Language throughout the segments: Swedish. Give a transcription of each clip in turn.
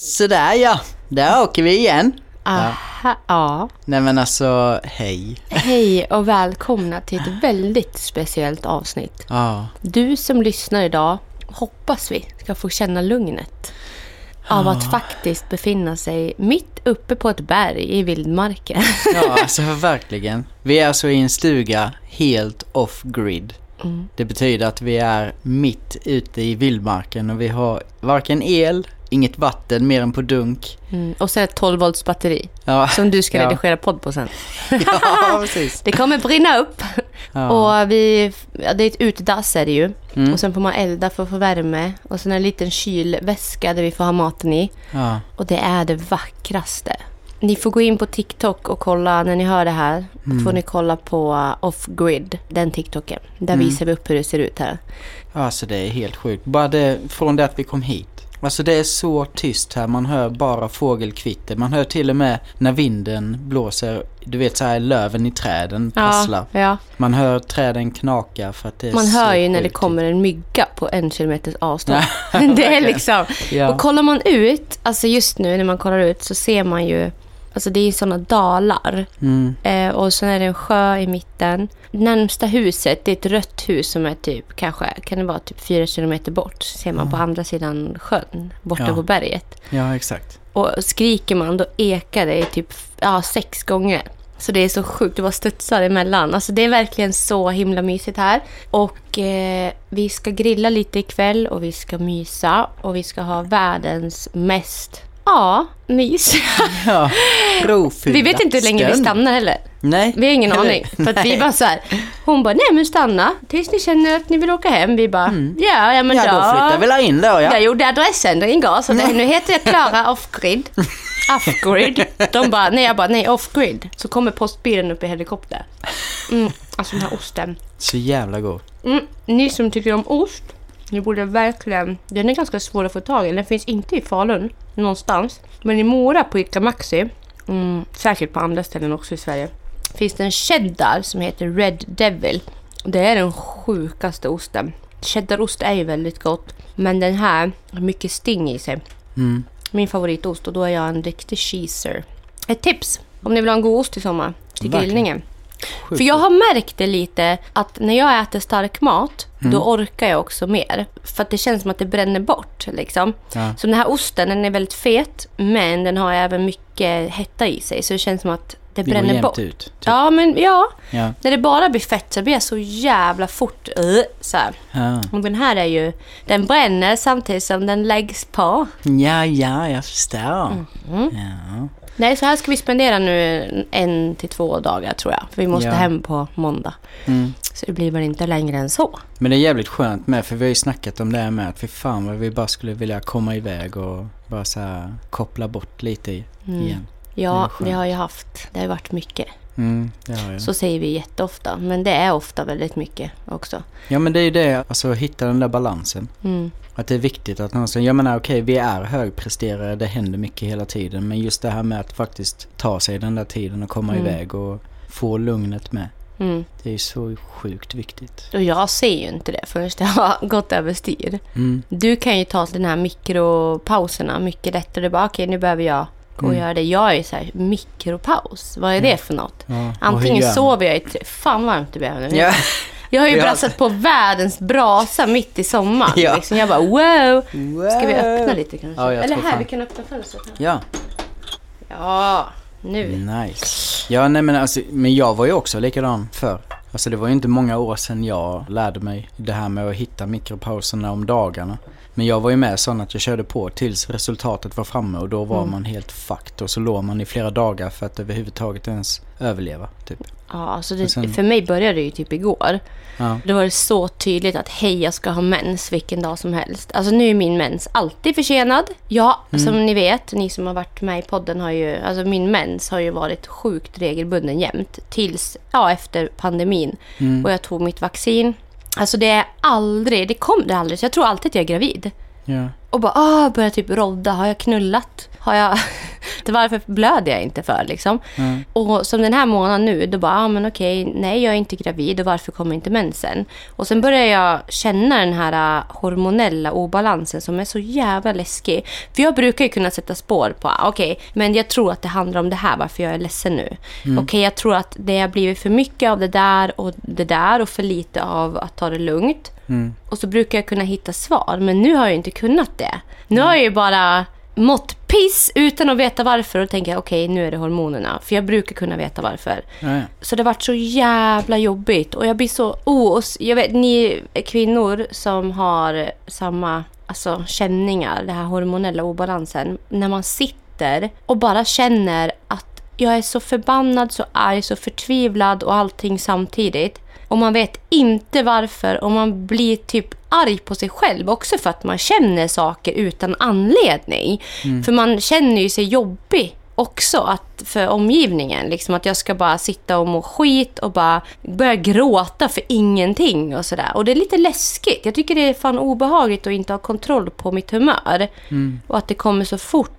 Sådär ja, där åker vi igen. Aha, ja. Nej men alltså, hej. Hej och välkomna till ett väldigt speciellt avsnitt. Ja, Du som lyssnar idag hoppas vi ska få känna lugnet av att faktiskt befinna sig mitt uppe på ett berg i vildmarken. ja alltså verkligen. Vi är alltså i en stuga helt off-grid. Det betyder att vi är mitt ute i vildmarken och vi har varken el, inget vatten mer än på dunk. Mm. Och så ett 12 volts batteri Ja, som du ska Ja. redigera podd på sen. ja precis. Det kommer brinna upp. Ja. Och vi, ja, det är ett utedass är det ju. Mm. Och sen får man elda för att få värme. Och sen en liten kylväska där vi får ha maten i. Och det är det vackraste. Ni får gå in på TikTok och kolla när ni hör det här. Mm. får ni kolla på uh, Off-Grid, den TikToken. Där Mm. visar vi upp hur det ser ut här. alltså det är helt sjukt. Bara det, från det att vi kom hit. Alltså det är så tyst här, man hör bara fågelkvitter. Man hör till och med när vinden blåser, du vet så här löven i träden prasslar. Ja, ja. Man hör träden knaka för att det är Man hör ju när det kommer en mygga på en kilometers avstånd. det är liksom... Ja. Och kollar man ut, alltså just nu när man kollar ut så ser man ju... Alltså det är ju sådana dalar. Mm. Eh, och sen är det en sjö i mitten. Närmsta huset, det är ett rött hus som är typ, kanske, kan det vara typ fyra kilometer bort. Ser man på andra sidan sjön, borta Ja. på berget. ja, exakt. Och skriker man, då ekar det typ ja, sex gånger. Så det är så sjukt, det bara studsar emellan. Alltså det är verkligen så himla mysigt här. Och eh, vi ska grilla lite ikväll och vi ska mysa. Och vi ska ha världens mest, ja, mys. Ja, vi vet inte hur länge vi stannar heller. Nej. Vi har ingen Eller- aning. För att vi bara så här, hon bara, nej men stanna tills ni känner att ni vill åka hem. Vi bara, ja, ja men Mm. Ja, då flyttar vi la in då ja. Jag gjorde adressändring igår, så nu heter jag Klara Offgrid. Offgrid. De bara, nej jag bara, nej Offgrid. Så kommer postbilen upp i helikopter. Mm, alltså den här osten. Så jävla god. Mm, ni som tycker om ost, ni borde verkligen... Den är ganska svår att få tag i. Den finns inte i Falun någonstans. Men i Mora på Ica Maxi, mm, säkert på andra ställen också i Sverige, finns det en cheddar som heter Red Devil. Det är den sjukaste osten. Cheddarost är ju väldigt gott, men den här har mycket sting i sig. Mm. Min favoritost och då är jag en riktig cheeser. Ett tips om ni vill ha en god ost i sommar till Verkligen. grillningen. Sjukt För jag har märkt det lite att när jag äter stark mat, Mm. då orkar jag också mer. För att det känns som att det bränner bort. Liksom. Ja. Så den här osten, den är väldigt fet, men den har även mycket hetta i sig. Så det känns som att det Det bränner bort. ut. Typ. Ja, men ja. Ja. När det bara blir fett så blir jag så jävla fort uh, så här. Ja. Och den här är ju, den bränner samtidigt som den läggs på. ja, ja, jag förstår. Mm. Ja. Nej, så här ska vi spendera nu en till två dagar tror jag. För vi måste Ja. hem på måndag. Mm. Så det blir väl inte längre än så. Men det är jävligt skönt med för vi har ju snackat om det här med att för fan vad vi bara skulle vilja komma iväg och bara så här koppla bort lite Mm. igen. Är Ja, vi har ju haft, det har ju varit mycket. Mm. Så säger vi jätteofta, men det är ofta väldigt mycket också. Ja men det är ju det, alltså hitta den där balansen. Mm. Att det är viktigt att någonsin, jag menar okej vi är högpresterare, det händer mycket hela tiden. Men just det här med att faktiskt ta sig den där tiden och komma Mm. iväg och få lugnet med. Mm. Det är så sjukt viktigt. Och jag ser ju inte det förrän det har gått överstyr. Mm. Du kan ju ta den här mikropauserna mycket lättare. Du bara, okej nu behöver jag gå och Mm. göra det. Jag är ju så här, mikropaus, vad är det för något? Ja, Antingen sover jag i tre... Fan vad varmt det blev nu. Ja. Jag har ju brassat på världens brasa mitt i sommaren. Ja. Liksom. Jag bara wow! Ska vi öppna lite kanske? Ja, Eller här, fan. vi kan öppna fönstret. Här. Ja, Ja, nu. nice. Ja nej men alltså, men jag var ju också likadan för. Alltså det var ju inte många år sedan jag lärde mig det här med att hitta mikropauserna om dagarna. Men jag var ju med sån att jag körde på tills resultatet var framme och då var Mm. man helt fucked. Och så låg man i flera dagar för att överhuvudtaget ens överleva. Typ. Ja, alltså det, sen- för mig började det ju typ igår. Ja. Då var det så tydligt att hej, jag ska ha mens vilken dag som helst. Alltså nu är min mens alltid försenad. Ja, Mm. som ni vet, ni som har varit med i podden har ju, alltså min mens har ju varit sjukt regelbunden jämt. Tills, ja efter pandemin. Mm. Och jag tog mitt vaccin. Alltså det är aldrig, det kommer aldrig. Så jag tror alltid att jag är gravid. Ja. Och bara, ah, börjar typ rodda. Har jag knullat? Har jag varför blöder jag inte för liksom. Mm. Och som den här månaden nu, då bara, ah, men okej, nej jag är inte gravid och varför kommer inte mensen? Och sen börjar jag känna den här äh, hormonella obalansen som är så jävla läskig. För jag brukar ju kunna sätta spår på, ah, okej, men jag tror att det handlar om det här, varför jag är ledsen nu. Okej, jag tror att det har blivit för mycket av det där och det där och för lite av att ta det lugnt. Mm. Och så brukar jag kunna hitta svar, men nu har jag inte kunnat det. Nu har jag ju bara mått piss utan att veta varför och tänker okej, nu är det hormonerna. För jag brukar kunna veta varför. Ja. Så det har varit så jävla jobbigt och jag blir så... Oh, och jag vet, ni är kvinnor som har samma alltså, känningar, den här hormonella obalansen. När man sitter och bara känner att jag är så förbannad, så arg, så förtvivlad och allting samtidigt. Och man vet inte varför och man blir typ arg på sig själv också för att man känner saker utan anledning. För man känner ju sig jobbig också att för omgivningen. Liksom att jag ska bara sitta och må skit och bara börja gråta för ingenting och sådär. Och det är lite läskigt. Jag tycker det är fan obehagligt att inte ha kontroll på mitt humör. Och att det kommer så fort.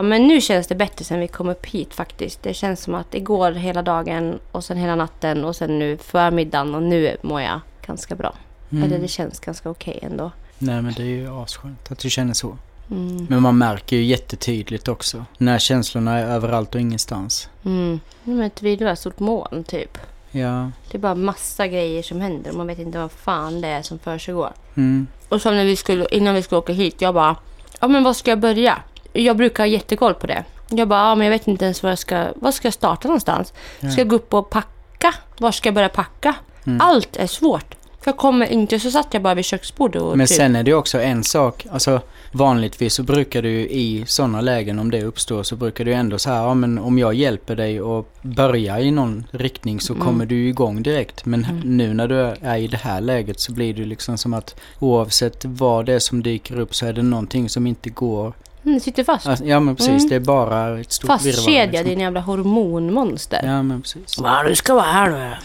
Ja, men nu känns det bättre sen vi kom upp hit faktiskt. Det känns som att igår hela dagen och sen hela natten och sen nu förmiddagen och nu mår jag ganska bra. Eller det känns ganska okej ändå. Nej men det är ju asskönt att du känner så. Mm. Men man märker ju jättetydligt också. När känslorna är överallt och ingenstans. Mm. Men ett vidare stort moln typ. Ja. Det är bara massa grejer som händer och man vet inte vad fan det är som försiggår. Mm. Och så när vi skulle, innan vi skulle åka hit, jag bara, ja men var ska jag börja? Jag brukar ha jättekoll på det. Jag bara, ja men jag vet inte ens var jag ska, var ska jag starta någonstans? Ska jag gå upp och packa? Var ska jag börja packa? Allt är svårt. För jag kommer inte, så satt jag bara vid köksbordet och Men typ, sen är det också en sak, alltså vanligtvis så brukar du i sådana lägen om det uppstår så brukar du ändå så här, ja men om jag hjälper dig att börja i någon riktning så kommer du igång direkt. Men nu när du är i det här läget så blir det liksom som att oavsett vad det är som dyker upp så är det någonting som inte går. Mm, det sitter fast. Alltså, ja men precis, det är bara ett stort virrvarr. Fastkedjad liksom. din jävla hormonmonster. Ja men precis. Va, du ska vara här nu.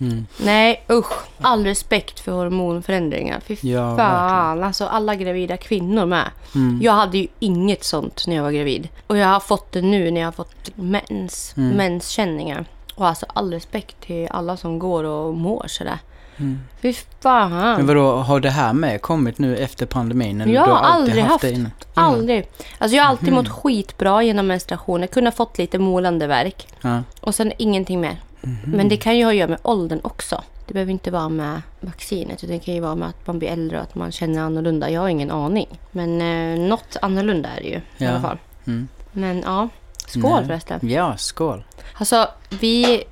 Mm. Nej, usch. All respekt för hormonförändringar. Fy Ja, fan. Alltså alla gravida kvinnor med. Mm. Jag hade ju inget sånt när jag var gravid. Och jag har fått det nu när jag har fått mens. Mm. Menskänningar. Och alltså all respekt till alla som går och mår sådär. Mm. Fy fan. Men vadå, har det här med kommit nu efter pandemin? Eller Jag du har aldrig haft. det innan? Aldrig. Alltså jag har alltid Mhm. mått skitbra genom menstruationen. Kunnat fått lite molande verk. Ja. Och sen ingenting mer. Mhm. Men det kan ju ha att göra med åldern också. Det behöver inte vara med vaccinet. utan Det kan ju vara med att man blir äldre och att man känner annorlunda. Jag har ingen aning. Men eh, något annorlunda är det ju i Ja. alla fall. Mm. Men ja, skål Nej. förresten. Ja, skål. Alltså, vi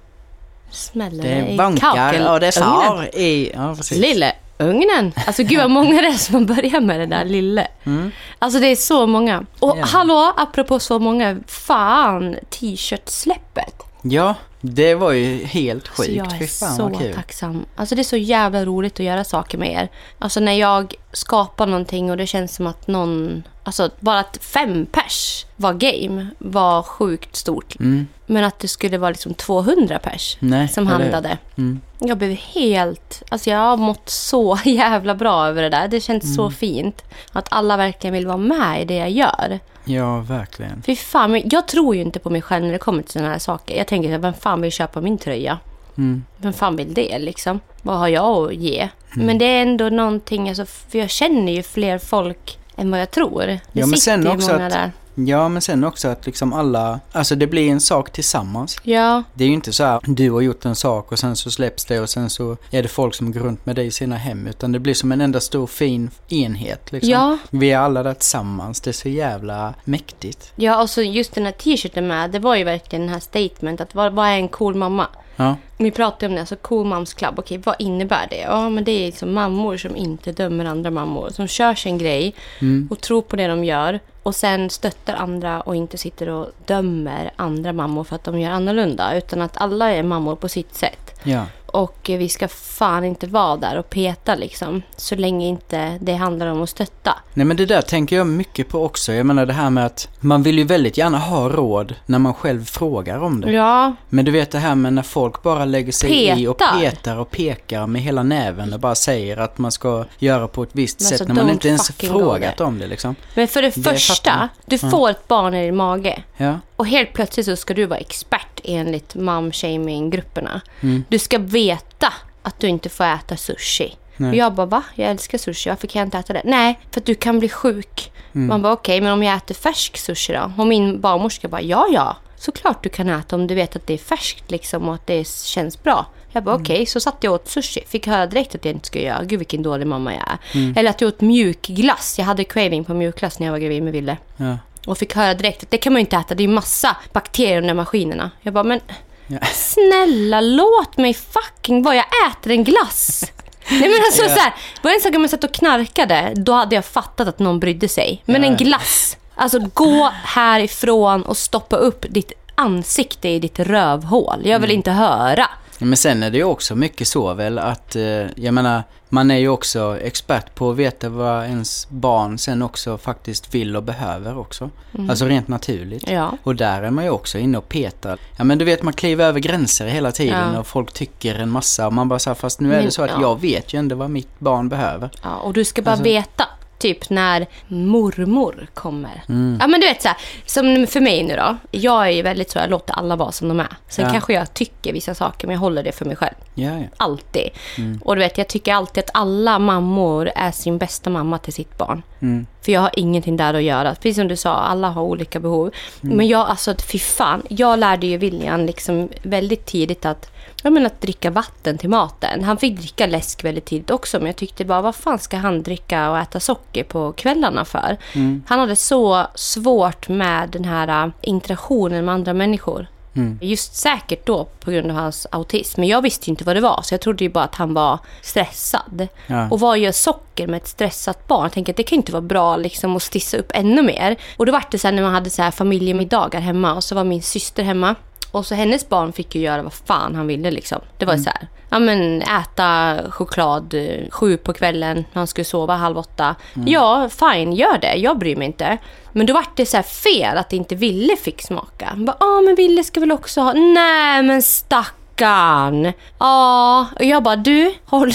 smäller Det i bankar och det far i... Ja, precis. Lille ugnen. Alltså gud vad många det är som börjar med det där lille. Mm. Alltså det är så många. Och Ja. hallå, apropå så många. Fan, t-shirt-släppet. Ja, det var ju helt Alltså sjukt. jag är fan så tacksam. Alltså det är så jävla roligt att göra saker med er. Alltså när jag skapar någonting och det känns som att någon... Alltså bara att fem pers var game var sjukt stort. Mm. Men att det skulle vara liksom 200 pers Nej, som handlade. Mm. Jag blev helt... Alltså jag har mått så jävla bra över det där. Det känns Mm. så fint. Att alla verkligen vill vara med i det jag gör. Ja, verkligen. Fy fan, men jag tror ju inte på mig själv när det kommer till sådana här saker. Jag tänker, så vem fan vill köpa min tröja? Mm. Vem fan vill det liksom? Vad har jag att ge? Men det är ändå någonting, alltså, för jag känner ju fler folk än vad jag tror. Det Ja, men sen också många att- där. Ja, men sen också att liksom alla... Alltså det blir en sak tillsammans. Ja, Det är ju inte så här, du har gjort en sak och sen så släpps det och sen så är det folk som går runt med dig i sina hem. Utan det blir som en enda stor fin enhet liksom. ja, Vi är alla där tillsammans. Det är så jävla mäktigt. ja, och så just den här t-shirten med, det var ju verkligen den här statement att vad, vad är en cool mamma? Ja. Vi pratade om det, alltså Cool Moms Club. Okej, vad innebär det? Ja, men det är liksom mammor som inte dömer andra mammor. Som kör sin grej Mm. och tror på det de gör. Och sen stöttar andra och inte sitter och dömer andra mammor för att de gör annorlunda. Utan att alla är mammor på sitt sätt. Ja. Och vi ska fan inte vara där och peta liksom. Så länge inte det handlar om att stötta. Nej men det där tänker jag mycket på också. Jag menar det här med att man vill ju väldigt gärna ha råd när man själv frågar om det. Ja, Men du vet det här med när folk bara lägger sig i och Petar. petar och pekar med hela näven och bara säger att man ska göra på ett visst Men sätt alltså, när man inte ens frågat om det liksom. men för det Det första, du får ett barn i din mage. Ja. Och helt plötsligt så ska du vara expert enligt mom-shaming-grupperna. Mm. Du ska veta att du inte får äta sushi. Nej. Och jag bara, va? Jag älskar sushi. Varför kan jag inte äta det? Nej, för att du kan bli sjuk. Mm. Man bara, okej, men om jag äter färsk sushi då? Och min barnmorska bara, ja, ja. Såklart du kan äta om du vet att det är färskt liksom och att det känns bra. Jag bara okej, så satt jag åt sushi. Fick höra direkt att jag inte skulle göra. Gud vilken dålig mamma jag är. Eller att jag åt mjukglass. Jag hade craving på mjukglass när jag var gravid med Ville. Ja. Och fick höra direkt att det kan man ju inte äta. Det är massa bakterier under maskinerna. Jag bara, men Ja. snälla låt mig fucking vara. Jag äter en glass. Nej men alltså Ja. så här, var det en sak om jag satt och knarkade, då hade jag fattat att någon brydde sig. Men Ja. en glass. Alltså gå härifrån och stoppa upp ditt ansikte i ditt rövhål. Jag Mm. vill inte höra. Men sen är det ju också mycket så väl att, eh, jag menar, man är ju också expert på att veta vad ens barn sen också faktiskt vill och behöver också. Alltså rent naturligt. Ja. Och där är man ju också inne och petar. Ja men du vet man kliver över gränser hela tiden Ja. och folk tycker en massa och man bara så här, fast nu är det så att ja. jag vet ju ändå vad mitt barn behöver. Ja, och du ska bara Alltså- veta, typ när mormor kommer. Mm. Ja men du vet så här, som för mig nu då. Jag är ju väldigt så, jag låter alla vara som de är. Sen Ja. kanske jag tycker vissa saker, men jag håller det för mig själv. Ja, ja. Alltid. Mm. Och du vet, jag tycker alltid att alla mammor är sin bästa mamma till sitt barn. Mm. För jag har ingenting där att göra. Precis som du sa, alla har olika behov. Mm. Men jag, alltså fy fan. Jag lärde ju William liksom väldigt tidigt att, jag menar, att dricka vatten till maten. Han fick dricka läsk väldigt tidigt också. Men jag tyckte bara, vad fan ska han dricka och äta socker på kvällarna för? Mm. Han hade så svårt med den här äh, interaktionen med andra människor. Mm. Just säkert då på grund av hans autism. Men jag visste ju inte vad det var. Så jag trodde ju bara att han var stressad. Ja. Och vad gör socker med ett stressat barn? Jag tänker att det kan inte vara bra liksom att stissa upp ännu mer. Och då var det så här när man hade så här familjemiddagar hemma och så var min syster hemma. Och så hennes barn fick ju göra vad fan han ville liksom. Det var ju så här. Ja men äta choklad eh, sju på kvällen när han skulle sova halv åtta. Ja, fine, gör det. Jag bryr mig inte. Men då var det så här fel att inte Ville fick smaka. Bara, ah men Ville ska väl också ha. Nej men stackarn. Ja, och jag bara, du håll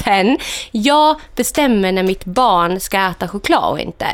käften. Jag bestämmer när mitt barn ska äta choklad och inte.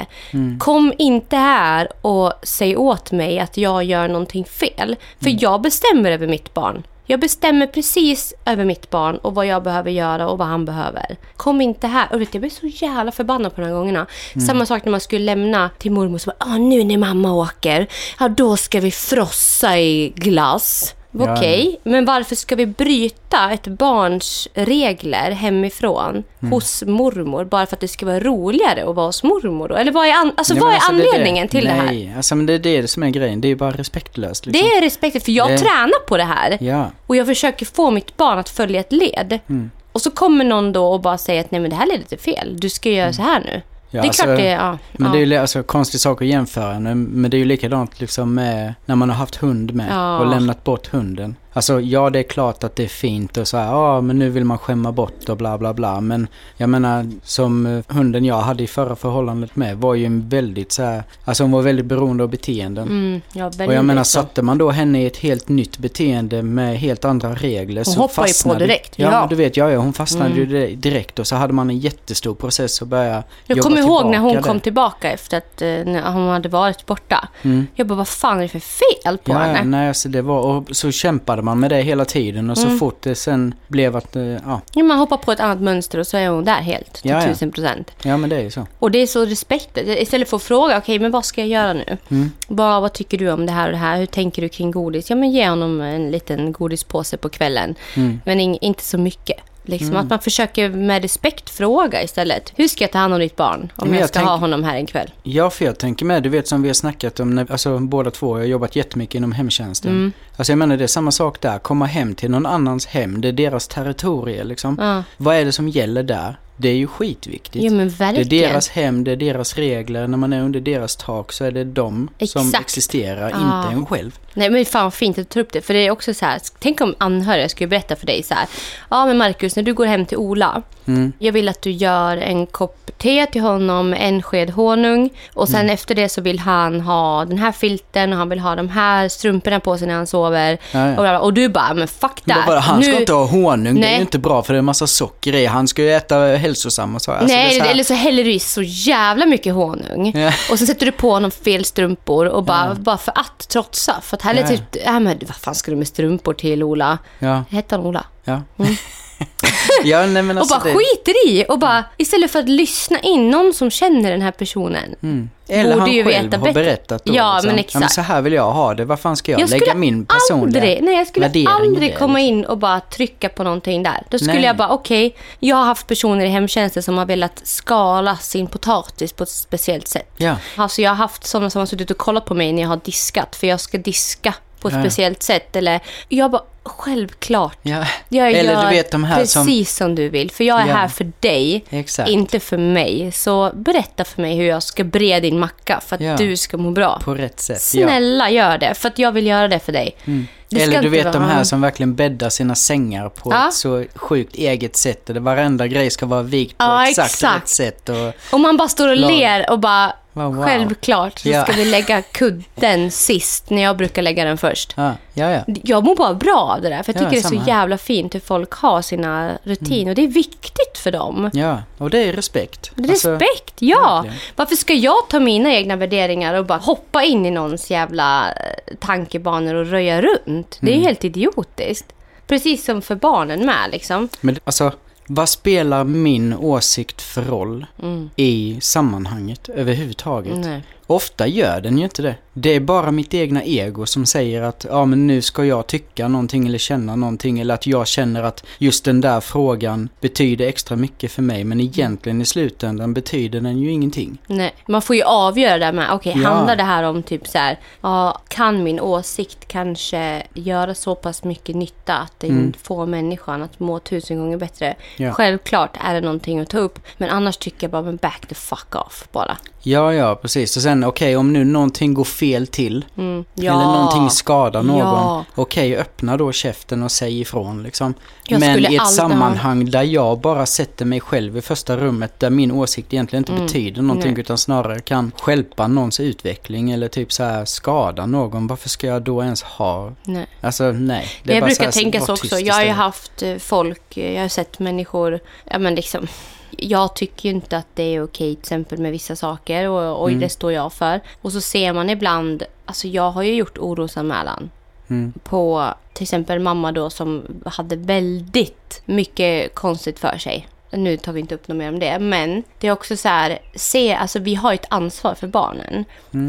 Kom inte här och säg åt mig att jag gör någonting fel. För jag bestämmer över mitt barn. Jag bestämmer precis över mitt barn och vad jag behöver göra och vad han behöver. Kom inte här. Och vet, jag blev så jävla förbannad på de här gångerna. Samma sak när man skulle lämna till mormor. Så bara, ah, nu när mamma åker, ja då ska vi frossa i glass. Okej, men varför ska vi bryta ett barns regler hemifrån Mm. hos mormor bara för att det ska vara roligare att vara hos mormor? Då? Eller vad är, an- alltså, Nej, vad är alltså, det är anledningen till det här? Nej, alltså men det är det som är grejen. Det är bara respektlöst liksom. Det är respekten, för jag Det- tränar på det här. Ja. Och jag försöker få mitt barn att följa ett led. Mm. Och så kommer någon då och bara säger att nej men det här leder till fel. Du ska göra så här nu. Ja, det är alltså, klart det är... Ja, Men ja. det är ju alltså konstig sak att jämföra men- men det är ju likadant liksom med när man har haft hund med Ja. och lämnat bort hunden. Alltså ja det är klart att det är fint och så här, ja men nu vill man skämma bort och bla bla bla men jag menar som eh, hunden jag hade i förra förhållandet med var ju en väldigt så här, alltså hon var väldigt beroende av beteenden. Mm, ja, Och jag menar satte man då henne i ett helt nytt beteende med helt andra regler Hon så hoppar ju på fastnade... direkt, Ja, ja. du vet, ja, ja hon fastnade Mm. ju di- direkt och så hade man en jättestor process att börja Jag kommer ihåg när hon tillbaka kom där. tillbaka efter att eh, när hon hade varit borta. Mm. Jag bara, vad fan är det för fel på Ja, henne? nej, alltså det var, och så kämpade man med det hela tiden och så Mm. fort det sen blev att, eh, ja, Ja, man hoppar på ett annat mönster och så är hon där helt. Till Ja, ja. tusen procent. ja men det är ju så. Och det är så respekt. Istället för att fråga, okej men vad ska jag göra nu? Mm. Bara, vad tycker du om det här och det här? Hur tänker du kring godis? Ja men ge honom en liten godispåse på kvällen. Mm. Men in, inte så mycket. Liksom Mm. att man försöker med respekt fråga istället. Hur ska jag ta hand om ditt barn om jag, jag ska tänk- ha honom här en kväll? Ja, för jag tänker med, du vet som vi har snackat om, när, alltså båda två har jobbat jättemycket inom hemtjänsten. Mm. Alltså jag menar det är samma sak där, komma hem till någon annans hem, det är deras territorium liksom. Ja, Vad är det som gäller där? Det är ju skitviktigt. ja men det är deras hem, det är deras regler, när man är under deras tak så är det de som Exakt. existerar, Ja. inte en själv. Nej men fan fint att du tar upp det. För det är också så här, tänk om anhöriga skulle berätta för dig så här. Ja men Markus, när du går hem till Ola. Mm. Jag vill att du gör en kopp te till honom, en sked honung. Och Mm. sen efter det så vill han ha den här filten och han vill ha de här strumporna på sig när han sover. Ja, ja. Och, och du bara, men fuck that. bara, han ska Nu- inte ha honung, det är Nej. ju inte bra för det är en massa socker i. Han ska ju äta hälsosamma saker. Alltså, Nej, så här- eller så häller du i så jävla mycket honung. Ja. Och sen sätter du på någon fel strumpor och bara, Ja. bara för att trotsa. För att här är typ, ja men vad fan ska du med strumpor till Ola? Ja, Hette han Ola? ja. ja, nej men alltså och bara det, skiter i och bara istället för att lyssna in någon som känner den här personen. mm. Eller borde han ju själv veta har bättre. berättat då. Ja, liksom. men Ja, men exakt. så här vill jag ha det. Vad fan ska jag, Jag lägga min personliga aldrig, nej, jag skulle aldrig komma liksom? in och bara trycka på någonting där. Då skulle Nej. jag bara, okej, jag har haft personer i hemtjänsten som har velat skala sin potatis på ett speciellt sätt. Ja, Alltså jag har haft sådana som har suttit och kollat på mig när jag har diskat, för jag ska diska på ett Ja. speciellt sätt. Eller, jag bara, självklart. ja. Jag Eller gör du vet de här precis som... som... du vill, för jag är Ja. här för dig. Exakt. Inte för mig. Så berätta för mig hur jag ska bre din macka för att Ja. du ska må bra. På rätt sätt. Snälla gör det, för att jag vill göra det för dig. Ska Eller du vet de vara- här som verkligen bäddar sina sängar på Ja. ett så sjukt eget sätt. Där varenda grej ska vara vikt på exakt, exakt. rätt sätt. Och, Och man bara står och Lag. ler och bara, Wow, wow. självklart så Ja. ska vi lägga kudden sist när jag brukar lägga den först. ja, ja, ja. Jag mår bara bra av det där, för jag Ja, tycker det är så jävla fint hur folk har sina rutiner. Och det är viktigt för dem. Ja, och det är respekt. Alltså, Respekt, ja! verkligen. Varför ska jag ta mina egna värderingar och bara hoppa in i någons jävla eh, tankebanor och röja runt? Det är Mm. helt idiotiskt. Precis som för barnen med liksom. Men alltså, vad spelar min åsikt för roll Mm. i sammanhanget överhuvudtaget? Nej. Ofta gör den ju inte det. Det är bara mitt egna ego som säger att ja men nu ska jag tycka någonting eller känna någonting eller att jag känner att just den där frågan betyder extra mycket för mig men egentligen i slutändan betyder den ju ingenting. Nej, man får ju avgöra det med, okej, Ja. handlar det här om typ så här, ja, kan min åsikt kanske göra så pass mycket nytta att det Mm. får människan att må tusen gånger bättre? Ja. Självklart är det någonting att ta upp, men annars tycker jag bara, men back the fuck off bara. Ja, ja, precis. Och sen okej, om nu någonting går fel till Mm. Ja. eller någonting skadar någon. Ja. Okej, öppna då käften och säg ifrån liksom. Jag Men i ett aldrig- sammanhang där jag bara sätter mig själv i första rummet där min åsikt egentligen inte betyder någonting Mm. Nej. utan snarare kan stjälpa någons utveckling eller typ så här skada någon. Varför ska jag då ens ha? Nej. Alltså nej. Det jag brukar så här, tänka så också. Jag har ju haft eh, folk, eh, jag har sett människor, ja men liksom, jag tycker ju inte att det är okej till exempel med vissa saker och, och Mm. det står jag för. Och så ser man ibland, alltså jag har ju gjort orosanmälan Mm. på till exempel mamma då som hade väldigt mycket konstigt för sig. Nu tar vi inte upp något mer om det, men det är också så här, se, alltså vi har ett ansvar för barnen.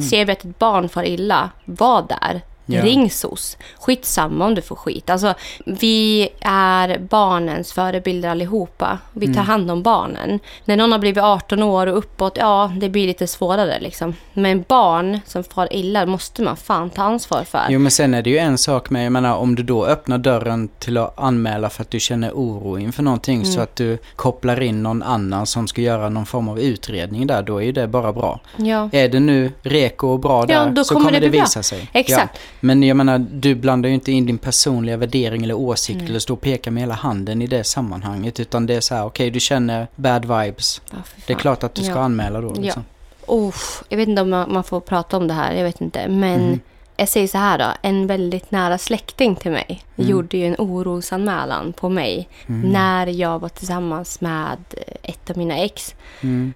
Ser vi att ett barn far illa, var där. Ja. Ring SOS. Skitsamma om du får skit. Alltså, vi är barnens förebilder allihopa. Vi tar hand om barnen. När någon har blivit 18 år och uppåt, ja, det blir lite svårare liksom. Men barn som far illa måste man fan ta ansvar för. Jo men sen är det ju en sak med, jag menar om du då öppnar dörren till att anmäla för att du känner oro inför någonting Mm. så att du kopplar in någon annan som ska göra någon form av utredning där, då är ju det bara bra. Ja. Är det nu reko och bra Ja, där så kommer det det, bli bra. visa sig. Exakt. Ja. Men jag menar, du blandar ju inte in din personliga värdering eller åsikt eller står och pekar med hela handen i det sammanhanget. Utan det är så här, okej du känner bad vibes. Ja, Det är klart att du ska Ja. anmäla då. Liksom. Oh, jag vet inte om man får prata om det här, jag vet inte. Men Mhm. jag säger så här då, en väldigt nära släkting till mig Mm. gjorde ju en orosanmälan på mig när jag var tillsammans med ett av mina ex. Mm.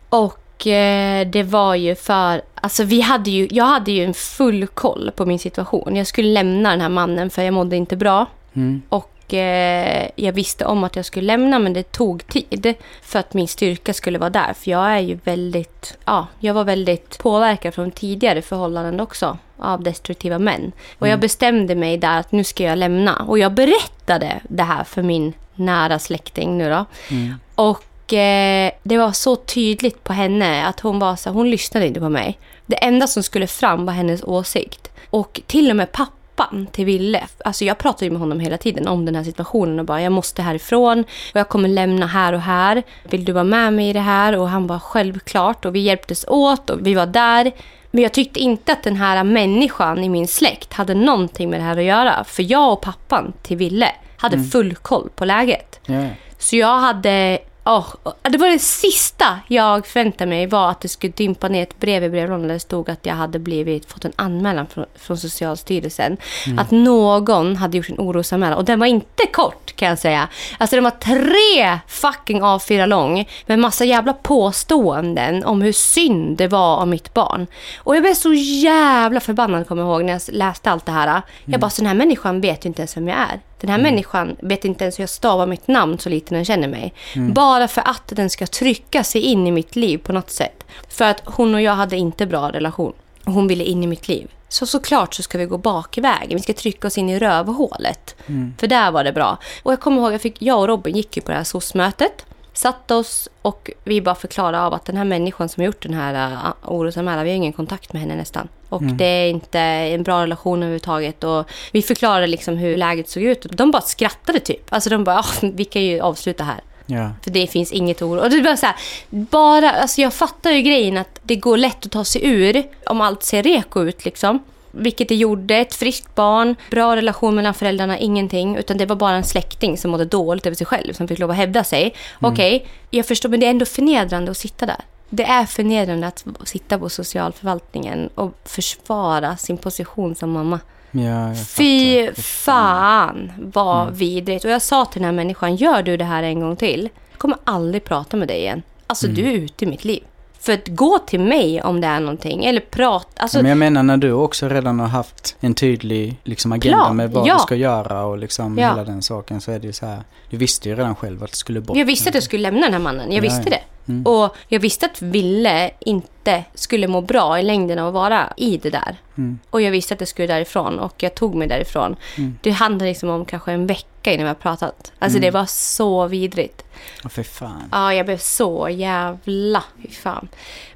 Och eh, det var ju för, alltså vi hade ju, jag hade ju en full koll på min situation. Jag skulle lämna den här mannen för jag mådde inte bra. Mm. Och eh, jag visste om att jag skulle lämna men det tog tid för att min styrka skulle vara där. För jag är ju väldigt, ja, jag var väldigt påverkad från tidigare förhållanden också av destruktiva män. Och jag bestämde mig där att nu ska jag lämna. Och jag berättade det här för min nära släkting nu då. Mm. Och eh, det var så tydligt på henne att hon var så hon lyssnade inte på mig. Det enda som skulle fram var hennes åsikt. Och till och med pappan till Ville, alltså jag pratade ju med honom hela tiden om den här situationen och bara jag måste härifrån och jag kommer lämna här och här. Vill du vara med mig i det här? Och han var självklart och vi hjälptes åt och vi var där. Men jag tyckte inte att den här människan i min släkt hade någonting med det här att göra. För jag och pappan till Ville hade full koll på läget. Ja. Så jag hade... åh, det var det sista jag förväntade mig var att det skulle dimpa ner ett brev i brevlådan där det stod att jag hade blivit, fått en anmälan från, från Socialstyrelsen. Att någon hade gjort en orosanmälan. Och den var inte kort kan jag säga. Alltså den var tre fucking A4 lång med massa jävla påståenden om hur synd det var om mitt barn. Och jag blev så jävla förbannad kommer jag ihåg när jag läste allt det här. Jag bara, så den här människan vet ju inte ens vem jag är. Den här människan vet inte ens hur jag stavar mitt namn så lite den känner mig. Bara för att den ska trycka sig in i mitt liv på något sätt. För att hon och jag hade inte bra relation. Och hon ville in i mitt liv. Så såklart så ska vi gå bakvägen. Vi ska trycka oss in i rövhålet. För där var det bra. Och jag kommer ihåg, jag, fick, jag och Robin gick ju på det här SOS-mötet. Satt oss och vi bara förklarade av att den här människan som har gjort den här uh, orosanmälan, vi har ingen kontakt med henne nästan. Och det är inte en bra relation överhuvudtaget. Och vi förklarade liksom hur läget såg ut. De bara skrattade typ. Alltså de bara, "Ah, vi kan ju avsluta här. Ja. För det finns inget oro. Och det bara så här, bara, alltså jag fattar ju grejen att det går lätt att ta sig ur om allt ser reko ut liksom. Vilket det gjorde, ett friskt barn, bra relation mellan föräldrarna, ingenting. Utan det var bara en släkting som mådde dåligt över sig själv, som fick lov att hävda sig. Okej, jag förstår, men det är ändå förnedrande att sitta där. Det är förnedrande att sitta på socialförvaltningen och försvara sin position som mamma. Ja, Fy fattar. fan vad vidrigt. Och jag sa till den här människan, gör du det här en gång till, jag kommer aldrig prata med dig igen. Alltså du är ute i mitt liv. För att gå till mig om det är någonting, eller prata, alltså Men jag menar när du också redan har haft en tydlig liksom, agenda Plan, med vad ja. du ska göra och liksom Ja. hela den saken så är det ju så här. Du visste ju redan själv att du skulle bort. Jag visste att jag skulle lämna den här mannen. Jag Ja, visste det. Och jag visste att Ville inte skulle må bra i längden av att vara i det där. Mm. Och jag visste att jag skulle därifrån och jag tog mig därifrån. Mm. Det handlade liksom om kanske en vecka innan vi har pratat. Alltså det var så vidrigt. Åh, för fan. Ja, jag blev så jävla... Fy fan.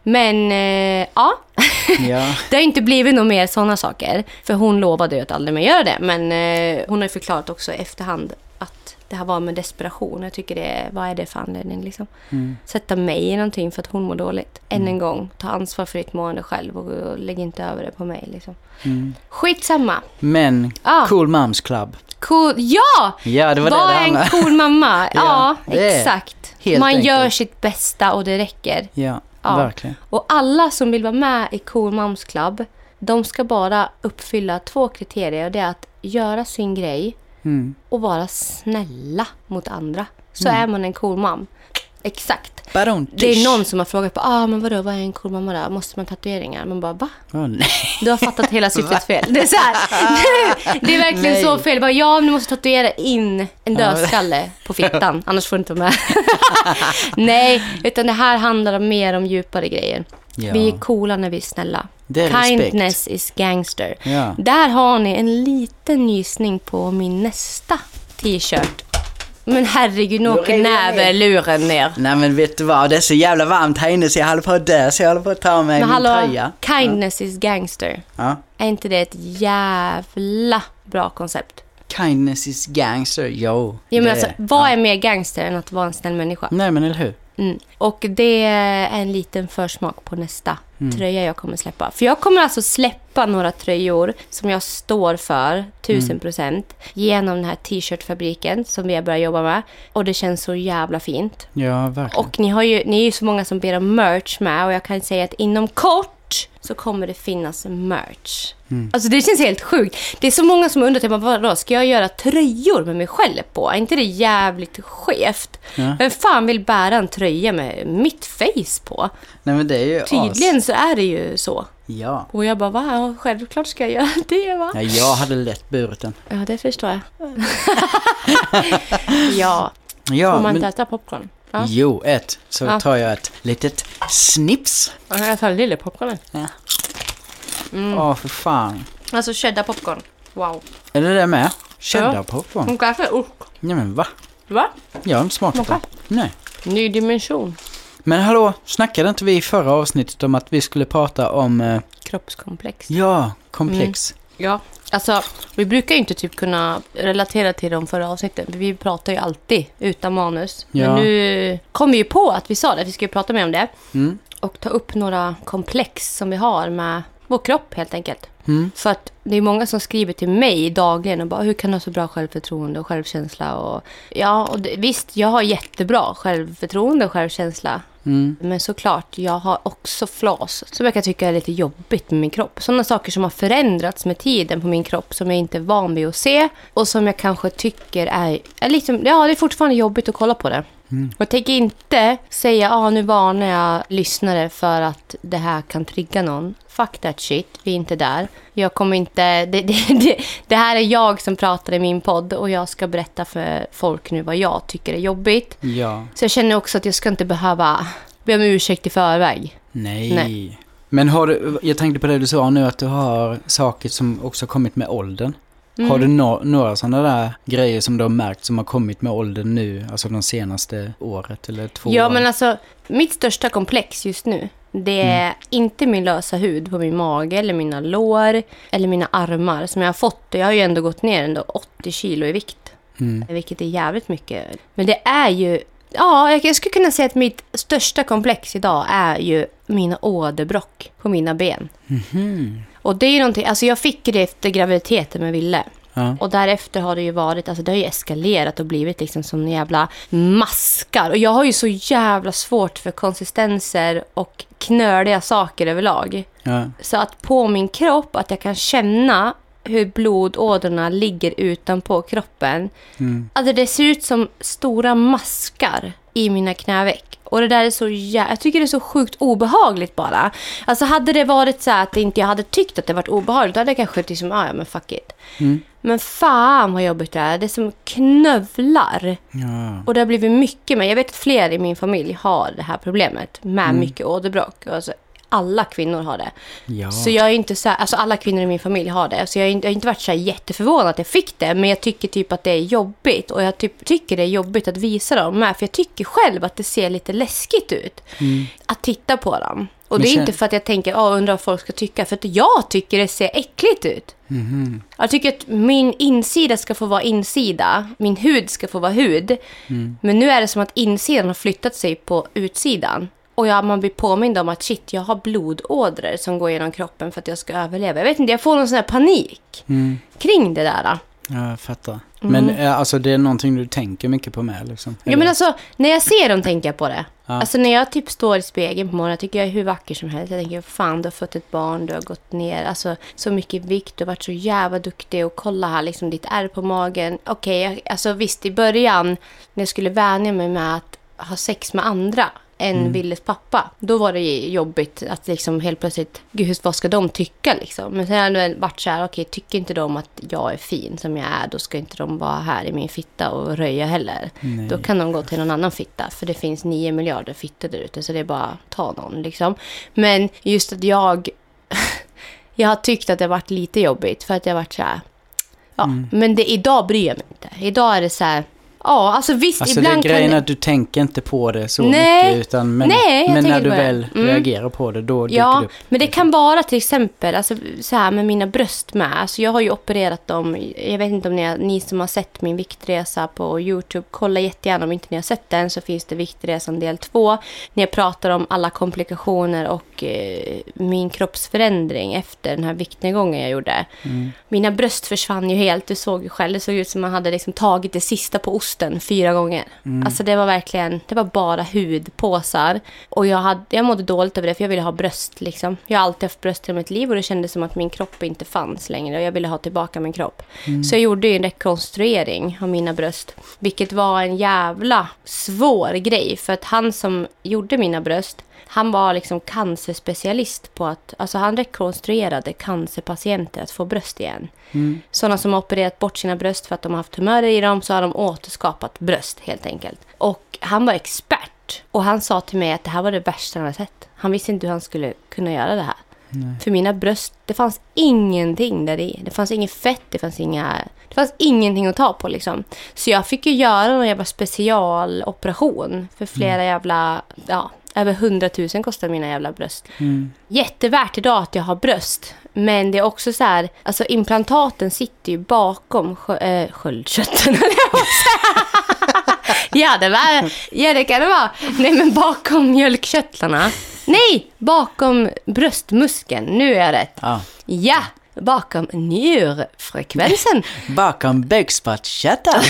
Men eh, ja, Ja. det har inte blivit något mer sådana saker. För hon lovade ju att aldrig mer göra det. Men eh, hon har ju förklarat också i efterhand det här var med desperation. Jag tycker det är, vad är det för anledning liksom? Mm. Sätta mig i någonting för att hon mår dåligt. Än en gång, ta ansvar för ditt mående själv och, och lägg inte över det på mig liksom. Mm. Skitsamma. Men, Ah. Cool Moms Club. Cool. Ja! Ja, det var Var det det en cool mamma. ja, Ja, är exakt. Man enkelt. gör sitt bästa och det räcker. Ja, Ja. verkligen. Och alla som vill vara med i Cool Moms Club, de ska bara uppfylla två kriterier. Och det är att göra sin grej Mm. och vara snälla mot andra. Så är man en cool mam. Exakt. Det är någon som har frågat på, ah, men vadå, vad är en cool mamma då? Måste man tatueringar? Man bara, va? Åh, nej. Du har fattat hela syftet fel. Det är, så här, det är verkligen Nej. så fel. Bara, ja, men du måste tatuera in en dödskalle på fittan. Annars får du inte vara med. Nej, utan det här handlar mer om djupare grejer. Ja. Vi är coola när vi är snälla. Det är respekt. Kindness is gangster. Ja. Där har ni en liten gissning på min nästa t-shirt. Men herregud, nu åker näverluren ner. Nej men vet du vad, det är så jävla varmt här inne så jag håller på att dö så jag håller på att ta av mig Men min hallå, tröja. kindness is gangster. Ja. Är inte det ett jävla bra koncept? Kindness is gangster, jo. Ja, men alltså, vad ja. är mer gangster än att vara en snäll människa? Nej men eller hur? Mm. Och det är en liten försmak på nästa Mm. tröja jag kommer släppa. För jag kommer alltså släppa några tröjor som jag står för, tusen procent, genom den här t-shirtfabriken som vi har börjat jobba med. Och det känns så jävla fint. Ja, verkligen. Och ni, har ju, ni är ju så många som ber om merch med och jag kan säga att inom kort så kommer det finnas merch. Mm. Alltså det känns helt sjukt. Det är så många som undrar, typ, vadå, ska jag göra tröjor med mig själv på? Är inte det jävligt skevt? Ja. Vem fan vill bära en tröja med mitt face på? Nej men det är ju Tydligen så är det ju så. As. Ja. Och jag bara, va? Självklart ska jag göra det va? ja. Jag hade lätt burit den. Ja, det förstår jag. ja, Ja, får man men... inte äta popcorn? Ja. Jo, ett. Så Ja. tar jag ett litet snips. Jag tar lille popcornen. Ja. Mm. Åh, för fan. Alltså cheddar popcorn. Wow. Är det det med? Cheddar popcorn? Hon kanske ost. Nej men va? Va? Jag har inte smakat det. Nej. Ny dimension. Men hallå, snackade inte vi i förra avsnittet om att vi skulle prata om, eh, Kroppskomplex. ja, komplex? Ja, alltså vi brukar ju inte typ kunna relatera till de förra avsnitten. för Vi pratar ju alltid utan manus. Ja. Men nu kom vi ju på att vi sa det, att vi skulle prata mer om det. Mm. Och ta upp några komplex som vi har med vår kropp helt enkelt. Mm. För att det är många som skriver till mig dagligen och bara hur kan du ha så bra självförtroende och självkänsla och ja, och det, visst, jag har jättebra självförtroende och självkänsla. Mm. Men såklart, jag har också flas som jag kan tycka är lite jobbigt med min kropp. Sådana saker som har förändrats med tiden på min kropp som jag inte är van vid att se och som jag kanske tycker är, är liksom, ja det är fortfarande jobbigt att kolla på det. Och jag tänker inte säga, ah, nu varnar jag lyssnare för att det här kan trigga någon. Fuck that shit, vi är inte där. Jag kommer inte, det, det, det, det här är jag som pratar i min podd och jag ska berätta för folk nu vad jag tycker är jobbigt. Ja. Så jag känner också att jag ska inte behöva be om ursäkt i förväg. Nej. Nej. Men har du, jag tänkte på det du sa nu att du har saker som också kommit med åldern. Mm. Har du no några sådana där grejer som du har märkt som har kommit med åldern nu, alltså de senaste året eller två Ja, åren? men alltså mitt största komplex just nu, det är inte min lösa hud på min mage eller mina lår eller mina armar som jag har fått. Jag har ju ändå gått ner ändå 80 kilo i vikt, Mm. vilket är jävligt mycket. Men det är ju, ja, jag skulle kunna säga att mitt största komplex idag är ju mina åderbråck på mina ben. Mhm. Och det är ju någonting, alltså jag fick det efter graviditeten med Ville. Ja. Och därefter har det ju varit, alltså det har ju eskalerat och blivit liksom som jävla maskar. Och jag har ju så jävla svårt för konsistenser och knöliga saker överlag. Ja. Så att på min kropp, att jag kan känna hur blodådrorna ligger utanpå kroppen. Mm. Alltså det ser ut som stora maskar i mina knäveck. Och det där är så jä- Jag tycker det är så sjukt obehagligt bara. Alltså hade det varit så att inte jag hade tyckt att det varit obehagligt, då hade jag kanske liksom, ah, ja men fuck it. Mm. Men fan vad jobbigt det är. Det är som knövlar. Ja. Och det har blivit mycket med. Jag vet att fler i min familj har det här problemet med Mm. mycket åderbråck. Alltså, alla kvinnor har det. Ja. Så jag är inte så här, alltså alla kvinnor i min familj har det. Så jag har inte, jag har inte varit så här jätteförvånad att jag fick det. Men jag tycker typ att det är jobbigt. Och jag typ, tycker det är jobbigt att visa dem med. För jag tycker själv att det ser lite läskigt ut. Mm. Att titta på dem. Och det är inte för att jag tänker, oh, undrar vad folk ska tycka. För att jag tycker det ser äckligt ut. Mhm. Jag tycker att min insida ska få vara insida. Min hud ska få vara hud. Mm. Men nu är det som att insidan har flyttat sig på utsidan. Och jag, man blir påmind om att shit, jag har blodådror som går genom kroppen för att jag ska överleva. Jag vet inte, jag får någon sån här panik Mm. kring det där. Ja, jag fattar. Men eh, alltså det är någonting du tänker mycket på med liksom? Mm. Ja, men alltså, när jag ser dem tänker jag på det. Ja. Alltså när jag typ står i spegeln på morgonen, tycker jag är hur vacker som helst. Jag tänker, fan du har fått ett barn, du har gått ner alltså, så mycket vikt, du har varit så jävla duktig och kolla här, liksom ditt ärr på magen. Okej, jag- alltså visst i början när jag skulle vänja mig med att ha sex med andra än Willes pappa, då var det jobbigt att liksom helt plötsligt, gud vad ska de tycka liksom? Men sen har det väl varit så här, okej, tycker inte de att jag är fin som jag är, då ska inte de vara här i min fitta och röja heller. Nej. Då kan de gå till någon annan fitta. För det finns nio miljarder fittor där ute. Så det är bara att ta någon liksom. Men just att jag... jag har tyckt att det har varit lite jobbigt. För att jag har varit så här... Ja, Mm. men det, idag bryr jag mig inte. Idag är det så här... Ja, alltså visst, Alltså det är ibland grejen kan att du tänker inte på det så Nej. mycket utan men, Nej, men när du väl Mm. reagerar på det då dyker Ja, det upp. men det kan vara till exempel alltså, så här med mina bröst med. Alltså, jag har ju opererat dem. Jag vet inte om ni, ni som har sett min viktresa på Youtube, kolla jättegärna om inte ni har sett den så finns det Viktresan del 2. När jag pratar om alla komplikationer och eh, min kroppsförändring efter den här viktnedgången jag gjorde. Mm. Mina bröst försvann ju helt. Du såg ju själv. Det såg ut som man hade liksom tagit det sista på osten fyra gånger. Mm. Alltså det var verkligen, det var bara hudpåsar. Och jag, hade, jag mådde dåligt över det för jag ville ha bröst liksom. Jag har alltid haft bröst i mitt liv och det kändes som att min kropp inte fanns längre. Och jag ville ha tillbaka min kropp. Så jag gjorde ju en rekonstruering av mina bröst. Vilket var en jävla svår grej. För att han som gjorde mina bröst, han var liksom cancerspecialist på att, alltså han rekonstruerade cancerpatienter att få bröst igen. Mm. Sådana som har opererat bort sina bröst för att de har haft tumörer i dem så har de återskapat bröst helt enkelt. Och han var expert. Och han sa till mig att det här var det värsta han hade sett. Han visste inte hur han skulle kunna göra det här. Nej. För mina bröst, det fanns ingenting där i. Det fanns inget fett, det fanns inga... Det fanns ingenting att ta på liksom. Så jag fick ju göra någon jävla specialoperation. För flera jävla... Ja, över 100 000 kostar mina jävla bröst. Mm. Jättevärt idag att jag har bröst. Men det är också så här, alltså implantaten sitter ju bakom skö, äh, sköldkörteln. att säga. ja, det var, ja, det kan det vara. Nej, men bakom mjölkkörtlarna. Nej, bakom bröstmuskeln. Nu är jag rätt. Ja. Ja, bakom njurfrekvensen. Bakom bäckspottkärtan.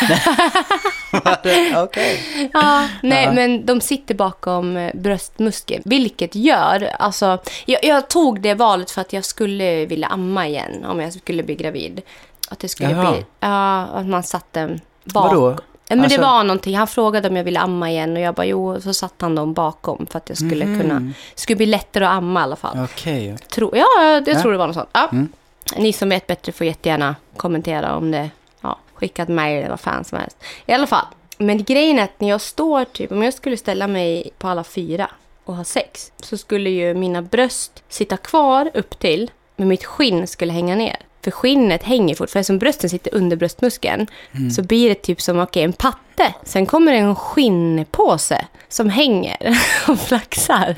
Okej. Ja, nej, Ja. men de sitter bakom eh, bröstmuskeln. Vilket gör, alltså, jag, jag tog det valet för att jag skulle vilja amma igen om jag skulle bli gravid. Att det skulle Jaha. bli, ja, att man satte bak. Vadå? Men Alltså- det var någonting, han frågade om jag ville amma igen och jag bara jo, så satte han dem bakom för att jag skulle Mhm. kunna, det skulle bli lättare att amma i alla fall. Okej. Tro, ja, jag Ja. tror det var något sånt. Ja. Mm. Ni som vet bättre får jättegärna kommentera om det. Ja, skicka ett mejl eller vad fan som helst. I alla fall. Men grejen är att när jag står typ, om jag skulle ställa mig på alla fyra och ha sex. Så skulle ju mina bröst sitta kvar upp till. Men mitt skinn skulle hänga ner. För skinnet hänger fortfarande. För som brösten sitter under bröstmuskeln. Så blir det typ som okej, en patte. Sen kommer det en skinnpåse som hänger och flaxar.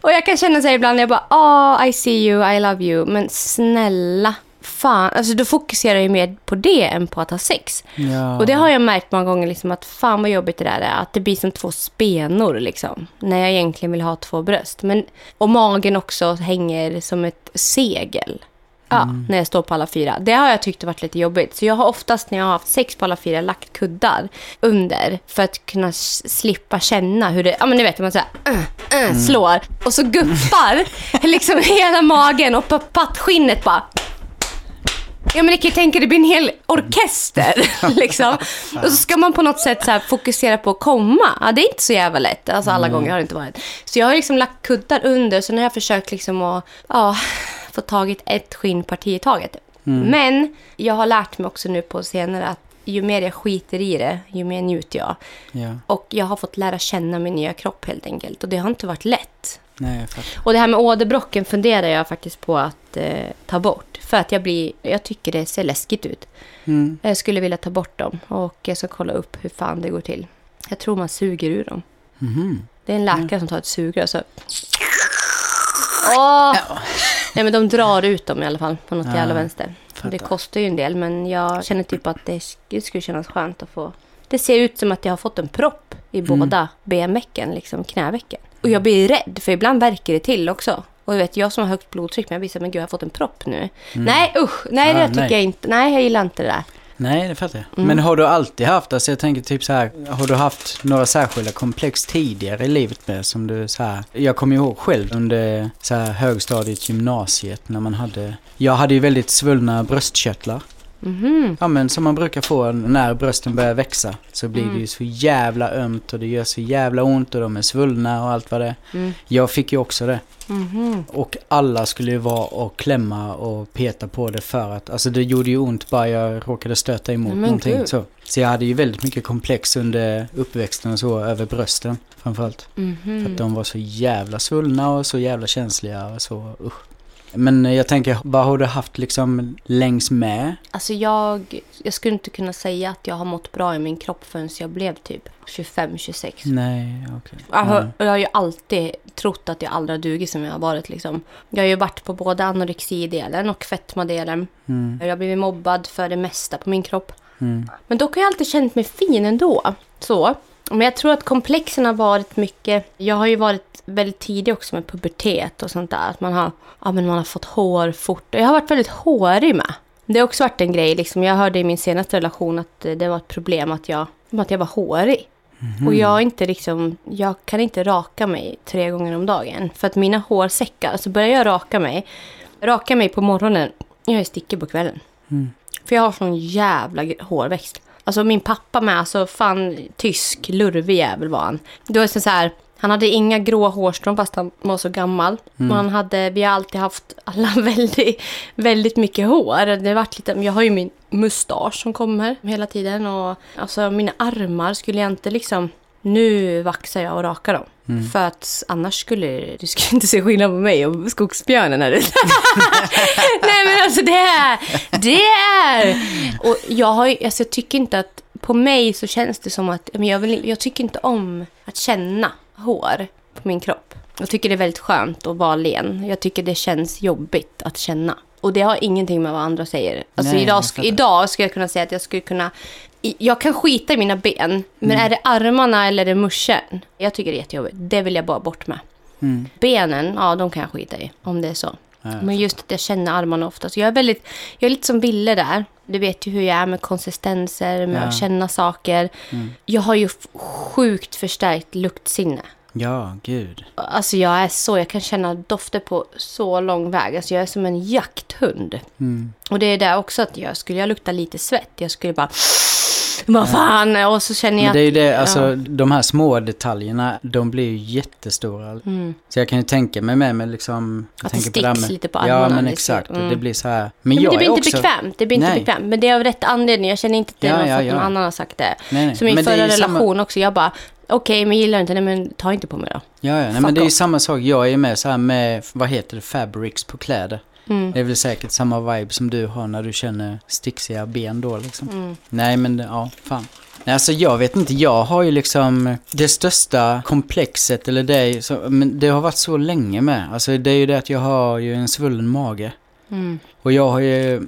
Och jag kan känna så här ibland, jag bara, ah, I see you, I love you. Men snälla, fan. Alltså då fokuserar jag mer på det än på att ha sex. Ja. Och det har jag märkt många gånger, liksom, att fan vad jobbigt det där är. Att det blir som två spenor, liksom. När jag egentligen vill ha två bröst. Men, och magen också hänger som ett segel. Ja, när jag står på alla fyra. Det har jag tyckt varit lite jobbigt. Så jag har oftast när jag har haft sex på alla fyra lagt kuddar under. För att kunna slippa känna hur det, ja men ni vet man såhär, uh, uh, slår. Och så guppar liksom hela magen och pattskinnet bara Ja men ni kan ju tänka det blir en hel orkester liksom. Och så ska man på något sätt så fokusera på att komma. Ja, det är inte så jävla lätt. Alltså alla gånger har det inte varit. Så jag har liksom lagt kuddar under. Så har jag försökt liksom att ja, få tagit ett skinnparti i taget. Men jag har lärt mig också nu på senare att ju mer jag skiter i det, ju mer njuter jag. Ja. Och jag har fått lära känna min nya kropp helt enkelt. Och det har inte varit lätt. Nej. Och det här med åderbråcken funderar jag faktiskt på att eh, ta bort. För att jag blir, jag tycker det ser läskigt ut. Mm. Jag skulle vilja ta bort dem och jag ska kolla upp hur fan det går till. Jag tror man suger ur dem. Mhm. Det är en läkare som tar ett sugrör så... Åh! Nej men de drar ut dem i alla fall på något Ja, jävla vänster. fattar. Det kostar ju en del men jag känner typ att det, sk- det skulle kännas skönt att få... Det ser ut som att jag har fått en propp i Mm. båda benvecken, liksom knävecken. Och jag blir rädd för ibland verkar det till också. Och du vet, jag som har högt blodtryck, men jag blir så men gud jag har fått en propp nu. Nej usch, nej det Ah, tycker nej. jag inte. Nej jag gillar inte det där. Nej, det fattar jag. Mm. Men har du alltid haft, alltså jag tänker typ så här, har du haft några särskilda komplex tidigare i livet med som du så här, jag kommer ihåg själv under så här högstadiet, gymnasiet när man hade, jag hade ju väldigt svullna bröstkörtlar. Mhm. Ja men som man brukar få när brösten börjar växa så blir Mm. det ju så jävla ömt och det gör så jävla ont och de är svullna och allt vad det är. Mm. Jag fick ju också det. Mhm. Och alla skulle ju vara och klämma och peta på det för att, alltså det gjorde ju ont bara jag råkade stöta emot Men någonting. gud. Så. så jag hade ju väldigt mycket komplex under uppväxten och så över brösten framförallt. För Mhm. att de var så jävla svullna och så jävla känsliga och så, usch. Men jag tänker, vad har du haft liksom längs med? Alltså jag, jag skulle inte kunna säga att jag har mått bra i min kropp förrän jag blev typ 25-26. Nej, okej. Jag, har- jag har ju alltid trott att jag aldrig har dugit som jag har varit. Liksom. Jag har ju varit på både anorexidelen och fetmadelen. Mm, Jag har blivit mobbad för det mesta på min kropp. mm, Men dock har jag alltid känt mig fin ändå. Så. Men jag tror att komplexen har varit mycket... Jag har ju varit väldigt tidig också med pubertet och sånt där. Att man har, ja, men man har fått hår fort. Jag har varit väldigt hårig med. Det har också varit en grej. Liksom. Jag hörde i min senaste relation att det var ett problem att jag, att jag var hårig. Och jag, inte liksom, jag kan inte raka mig tre gånger om dagen. För att mina hår säckar. Så börjar jag raka mig. Raka mig på morgonen. Jag är stickig på kvällen. mm. För jag har sån jävla hårväxt. Alltså min pappa med, alltså fan tysk, lurvig jävel var han. Det var så här, han hade inga grå hårstrån fast han var så gammal. Mm. Och han hade, vi har alltid haft alla väldigt, väldigt mycket hår. Det har varit lite, jag har ju min mustasch som kommer hela tiden. Och alltså mina armar skulle jag inte liksom, nu vaxar jag och rakar dem. Mm. För att annars skulle du skulle inte se skillnad på mig och skogsbjörnen här ute. Nej men alltså det är, det är. Och jag, har, alltså jag tycker inte att, på mig så känns det som att, men jag, vill, jag tycker inte om att känna hår på min kropp. Jag tycker det är väldigt skönt att vara len. Jag tycker det känns jobbigt att känna. Och det har ingenting med vad andra säger. Alltså Nej, idag, idag skulle jag kunna säga att jag skulle kunna... Jag kan skita i mina ben, men Mm. är det armarna eller är det muschen? Jag tycker det är jättejobbigt. Det vill jag bara bort med. Mm. Benen, ja de kan jag skita i om det är så. Nej. Men just att jag känner armarna ofta. Så jag är väldigt, jag är lite som Bille där. Du vet ju hur jag är med konsistenser, med Ja. att känna saker. Mm. Jag har ju sjukt förstärkt luktsinne. Ja, gud. Alltså jag är så, jag kan känna dofter på så lång väg. Alltså jag är som en jakthund. Mm. Och det är där också att jag skulle jag lukta lite svett. Jag skulle bara, vad fan, och så känner jag Men det är ju det, alltså ja. de här små detaljerna, de blir ju jättestora. Mm. Så jag kan ju tänka mig med, med liksom... Att det tänker på sticks med- lite på Ja, armarna. men liksom. exakt. Mm. Det blir så här. Men men jag det blir är inte också... bekvämt. Det blir inte Nej. bekvämt. Men det är av rätt anledning. Jag känner inte att det Ja, är någon, ja, för att ja. någon annan har sagt det. Nej, nej. Som Men det är förra ju samma- relation också. Jag bara, okej, men gillar du inte det, men ta inte på mig då. Ja, ja. Nej, Fuck men det är ju off. samma sak. Jag är med så här med, vad heter det, fabrics på kläder. Mm. Det är väl säkert samma vibe som du har när du känner sticksiga ben då liksom. Mm. Nej, men ja, fan. Nej, alltså jag vet inte, jag har ju liksom det största komplexet, eller det, så, men det har varit så länge med. Alltså det är ju det att jag har ju en svullen mage. Mm. Och jag har ju,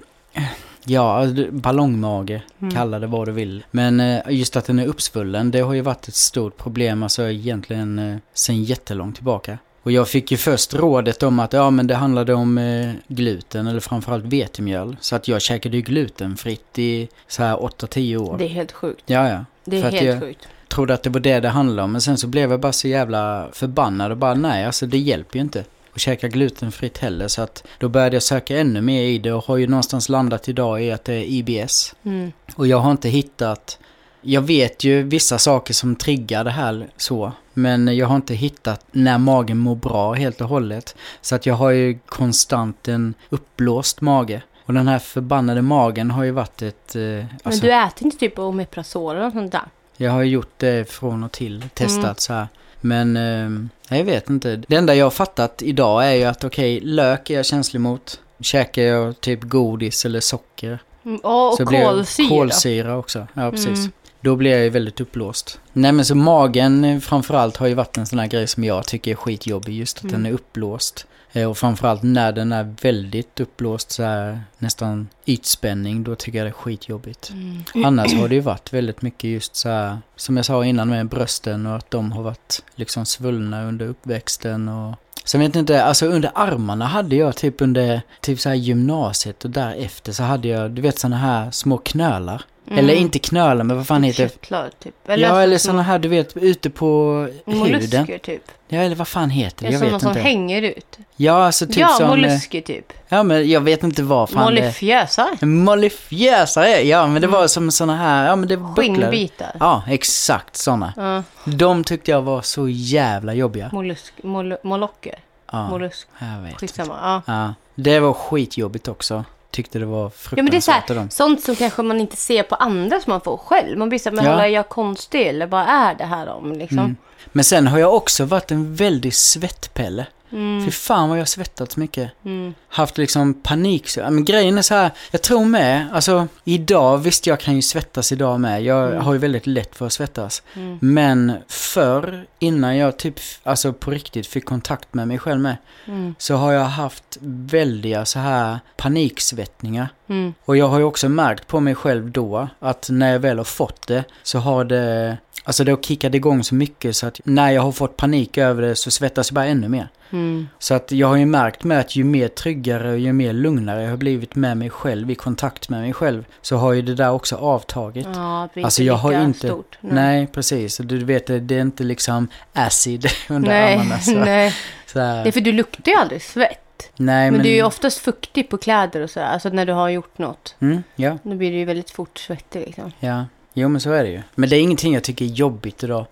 ja, alltså, ballongmage, Mm. kalla det vad du vill. Men eh, just att den är uppsvullen, det har ju varit ett stort problem, alltså egentligen eh, sen jättelångt tillbaka. Och jag fick ju först rådet om att ja men det handlade om eh, gluten eller framförallt vetemjöl. Så att jag käkade ju glutenfritt i så här 8-10 år. Det är helt sjukt. Ja ja. Det är För helt jag- sjukt. Trodde att det var det det handlade om men sen så blev jag bara så jävla förbannad och bara nej alltså det hjälper ju inte. Att käka glutenfritt heller så att då började jag söka ännu mer i det och har ju någonstans landat idag i att det är IBS. Mm. Och jag har inte hittat... Jag vet ju vissa saker som triggar det här så. Men jag har inte hittat när magen mår bra helt och hållet. Så att jag har ju konstant en uppblåst mage. Och den här förbannade magen har ju varit ett... Eh, Men alltså, du äter inte typ Omeprazol eller något sånt där? Jag har gjort det från och till. Testat Mm. så här. Men eh, jag vet inte. Det enda jag har fattat idag är ju att okej, lök är jag känslig mot. Käkar jag typ godis eller socker Mm. Och, så och blir kolsyra. Kolsyra också, ja precis. Mm. Då blir jag ju väldigt uppblåst. Nej men så magen eh, framförallt har ju varit en sån här grej som jag tycker är skitjobbig. Just att Mm. den är uppblåst. Eh, Och framförallt när den är väldigt uppblåst så här nästan ytspänning. Då tycker jag det är skitjobbigt. Mm. Annars har det ju varit väldigt mycket just så här, som jag sa innan med brösten och att de har varit liksom svullna under uppväxten och Sen vet inte, alltså under armarna hade jag typ under typ så här gymnasiet och därefter så hade jag, du vet såna här små knölar. Eller inte knölar men vad fan heter det? Köttklör typ. ja eller små såna här du vet ute på huden. Mollusker typ. Ja eller vad fan heter det? Det Jag sådana vet som inte. hänger ut. Ja alltså typ ja, som... eh, mollusker typ. Ja men jag vet inte vad fan det Mollifjösare. Mollifjösare, ja men det Mm. var som såna här, ja men det bucklade. Skinnbitar. Ja, exakt såna. Ja. De tyckte jag var så jävla jobbiga. Mollusk, moll, mollocker. Ja, Mollusk. jag vet. Skitsamma. Ja. Ja, det var skitjobbigt också. Tyckte det var fruktansvärt Ja men det är så här, sånt som kanske man inte ser på andra som man får själv. Man blir så här, men Ja. håller jag konstig eller vad är det här om liksom? Mm. Men sen har jag också varit en väldig svettpelle. Mm. Fy fan vad jag svettats mycket. Mm. Haft liksom panik. så- Men grejen är så här, jag tror med, alltså idag, visst jag kan ju svettas idag med. Jag Mm. har ju väldigt lätt för att svettas. Mm. Men förr, innan jag typ, alltså på riktigt fick kontakt med mig själv med, Mm. så har jag haft väldiga så här paniksvettningar. Mm. Och jag har ju också märkt på mig själv då att när jag väl har fått det så har det, alltså det har kickat igång så mycket så att när jag har fått panik över det så svettas jag bara ännu mer. Mm. Så att jag har ju märkt med att ju mer tryggare och ju mer lugnare jag har blivit med mig själv, i kontakt med mig själv, så har ju det där också avtagit. Ja, det Alltså, jag har inte- Stort. Nej. precis. Och Du vet, det det är inte liksom acid under Nej, armarna. Så, nej. så här. Det är för du luktar ju aldrig svett. Nej, Men, men... du är ju oftast fuktig på kläder och sådär. Alltså när du har gjort något. Mm, ja, Då blir du ju väldigt fort svettig liksom. ja. Jo men så är det ju. Men det är ingenting jag tycker är jobbigt idag.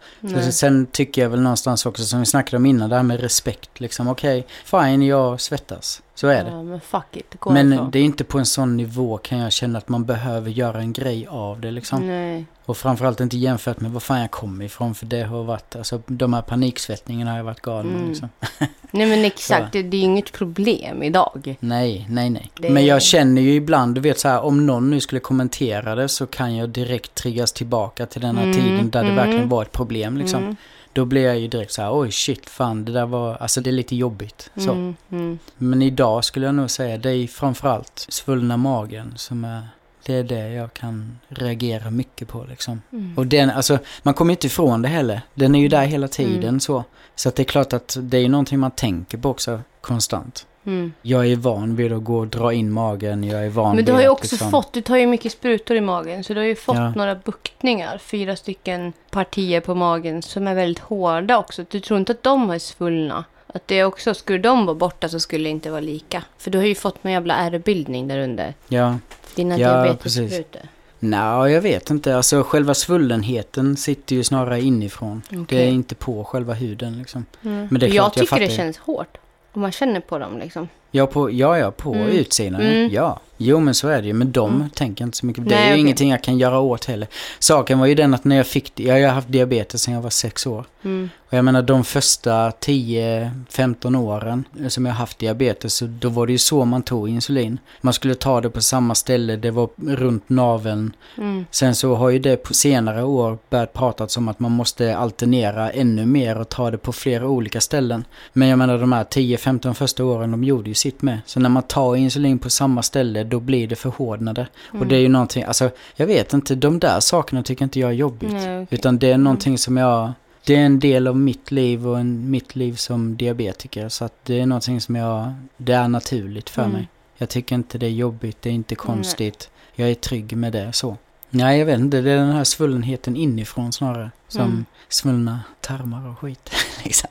Så sen tycker jag väl någonstans också som vi snackade om innan, det här med respekt liksom. Okej, fine jag svettas. Så är det. Men fuck it. Gå Men det är inte på en sån nivå kan jag känna att man behöver göra en grej av det liksom. Nej. Och framförallt inte jämfört med var fan jag kommer ifrån för det har varit, alltså de här paniksvettningarna har jag varit galen Mm. liksom. Nej men exakt, det, det är ju inget problem idag. Nej, nej, nej. Det- Men jag känner ju ibland, du vet så här, om någon nu skulle kommentera det så kan jag direkt triggas tillbaka till den här Mm, tiden där det mm. verkligen var ett problem liksom. Mm, Då blir jag ju direkt så här, oj shit fan det där var, alltså det är lite jobbigt. Så. mm, mm. Men idag skulle jag nog säga, det är framförallt svullna magen som är, det är det jag kan reagera mycket på liksom. Mm. Och den, alltså man kommer inte ifrån det heller. Den är ju där hela tiden Mm. så. Så att det är klart att det är någonting man tänker på också konstant. Mm. Jag är van vid att gå och dra in magen. Jag är van Men du har ju också liksom- fått, du tar ju mycket sprutor i magen. Så du har ju fått Ja. några buktningar. Fyra stycken partier på magen som är väldigt hårda också. Du tror inte att de är svullna? Att det också, skulle de vara borta så skulle det inte vara lika. För du har ju fått någon jävla ärrbildning där under. Ja. Dina Ja, diabetessprutor. Nej, jag vet inte. Alltså själva svullenheten sitter ju snarare inifrån. Det Okej. är inte på själva huden liksom. Mm. Men det är jag klart, jag tycker det fattar ju. känns hårt. Och man känner på dem liksom. Ja, på, ja, ja, på Mm. utsidan. Mm. Ja. Jo, men så är det ju. Men de Mm. tänker inte så mycket. Det Nej, är ju okej. ingenting jag kan göra åt heller. Saken var ju den att när jag fick... Jag har haft diabetes sedan jag var sex år. Mm. Och jag menar de första 10-15 åren som jag haft diabetes så då var det ju så man tog insulin. Man skulle ta det på samma ställe, det var runt naveln. Mm. Sen så har ju det på senare år börjat pratats om att man måste alternera ännu mer och ta det på flera olika ställen. Men jag menar de här 10-15 första åren de gjorde ju sitt med. Så när man tar insulin på samma ställe då blir det förhårdnade. Och det är ju någonting, alltså jag vet inte, de där sakerna tycker inte jag är jobbigt. Nej, okej. Utan det är någonting som jag... Det är en del av mitt liv och en, mitt liv som diabetiker. Så att det är någonting som jag... Det är naturligt för Mm. mig. Jag tycker inte det är jobbigt, det är inte konstigt. Jag är trygg med det så. Nej, jag vet inte. Det är den här svullenheten inifrån snarare. Som Mm. svullna tarmar och skit. liksom.